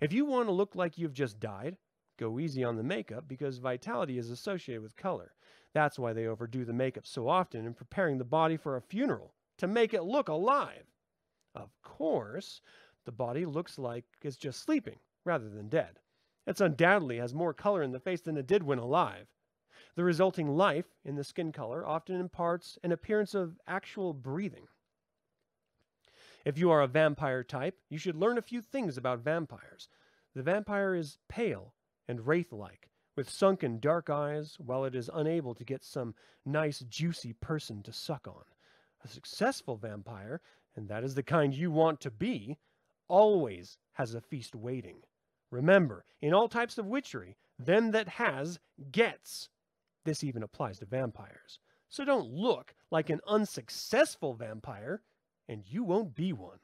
A: If you want to look like you've just died, go easy on the makeup because vitality is associated with color. That's why they overdo the makeup so often in preparing the body for a funeral, to make it look alive. Of course, the body looks like it's just sleeping rather than dead. It undoubtedly has more color in the face than it did when alive. The resulting life in the skin color often imparts an appearance of actual breathing. If you are a vampire type, you should learn a few things about vampires. The vampire is pale and wraith like, with sunken dark eyes, while it is unable to get some nice juicy person to suck on. A successful vampire and that is the kind you want to be, always has a feast waiting. Remember, in all types of witchery, them that has gets. This even applies to vampires. So don't look like an unsuccessful vampire, and you won't be one.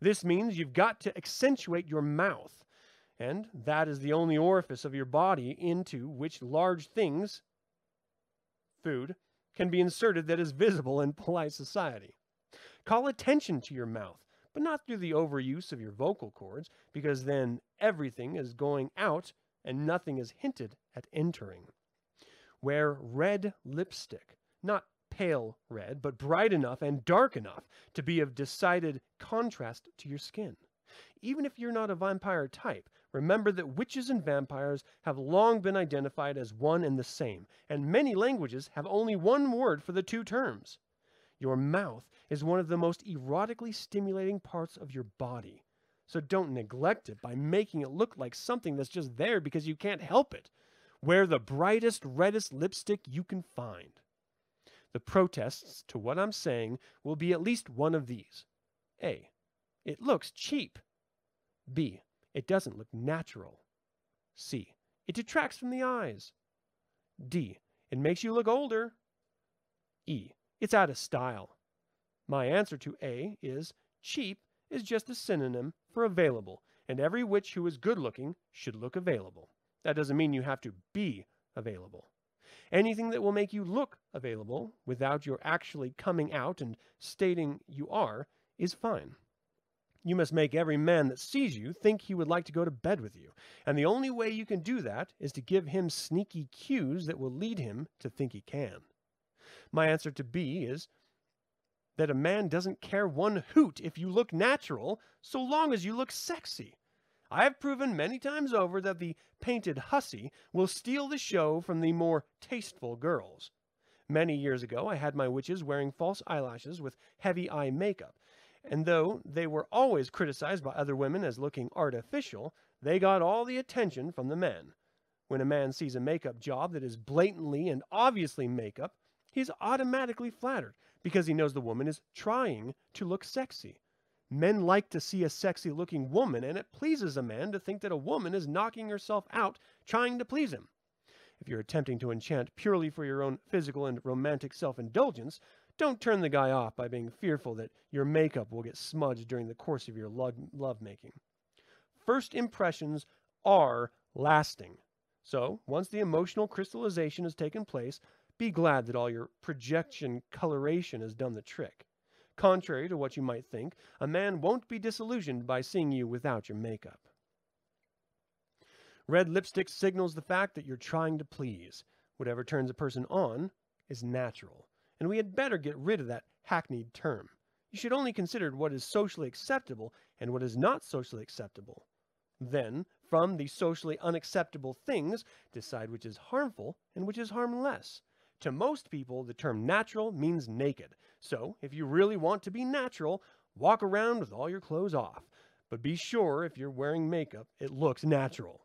A: This means you've got to accentuate your mouth, and that is the only orifice of your body into which large things, food, can be inserted that is visible in polite society. Call attention to your mouth, but not through the overuse of your vocal cords, because then everything is going out and nothing is hinted at entering. Wear red lipstick, not pale red, but bright enough and dark enough to be of decided contrast to your skin. Even if you're not a vampire type, remember that witches and vampires have long been identified as one and the same, and many languages have only one word for the two terms. Your mouth is one of the most erotically stimulating parts of your body. So don't neglect it by making it look like something that's just there because you can't help it. Wear the brightest, reddest lipstick you can find. The protests to what I'm saying will be at least one of these. A. It looks cheap. B. It doesn't look natural. C. It detracts from the eyes. D. It makes you look older. E. It's out of style. My answer to A is cheap is just a synonym for available, and every witch who is good looking should look available. That doesn't mean you have to be available. Anything that will make you look available without your actually coming out and stating you are is fine. You must make every man that sees you think he would like to go to bed with you, and the only way you can do that is to give him sneaky cues that will lead him to think he can. My answer to B is that a man doesn't care one hoot if you look natural, so long as you look sexy. I have proven many times over that the painted hussy will steal the show from the more tasteful girls. Many years ago, I had my witches wearing false eyelashes with heavy eye makeup, and though they were always criticized by other women as looking artificial, they got all the attention from the men. When a man sees a makeup job that is blatantly and obviously makeup, he's automatically flattered because he knows the woman is trying to look sexy. Men like to see a sexy looking woman, and it pleases a man to think that a woman is knocking herself out trying to please him. If you're attempting to enchant purely for your own physical and romantic self indulgence, don't turn the guy off by being fearful that your makeup will get smudged during the course of your love making. First impressions are lasting. So, once the emotional crystallization has taken place, be glad that all your projection coloration has done the trick. Contrary to what you might think, a man won't be disillusioned by seeing you without your makeup. Red lipstick signals the fact that you're trying to please. Whatever turns a person on is natural, and we had better get rid of that hackneyed term. You should only consider what is socially acceptable and what is not socially acceptable. Then, from the socially unacceptable things, decide which is harmful and which is harmless. To most people, the term natural means naked. So, if you really want to be natural, walk around with all your clothes off. But be sure if you're wearing makeup, it looks natural.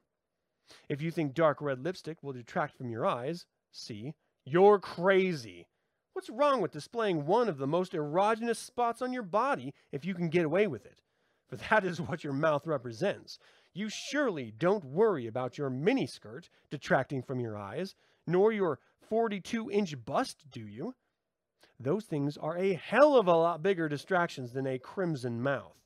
A: If you think dark red lipstick will detract from your eyes, see, you're crazy. What's wrong with displaying one of the most erogenous spots on your body if you can get away with it? For that is what your mouth represents. You surely don't worry about your miniskirt detracting from your eyes, nor your 42 inch bust, do you? Those things are a hell of a lot bigger distractions than a crimson mouth.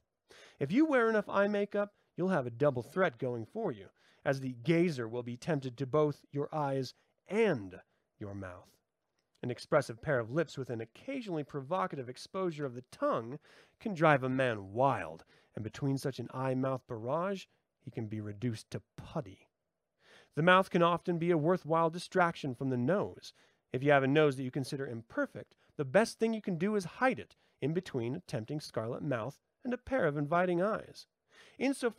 A: If you wear enough eye makeup, you'll have a double threat going for you, as the gazer will be tempted to both your eyes and your mouth. An expressive pair of lips with an occasionally provocative exposure of the tongue can drive a man wild, and between such an eye mouth barrage, he can be reduced to putty. The mouth can often be a worthwhile distraction from the nose. If you have a nose that you consider imperfect, the best thing you can do is hide it in between a tempting scarlet mouth and a pair of inviting eyes. Insofar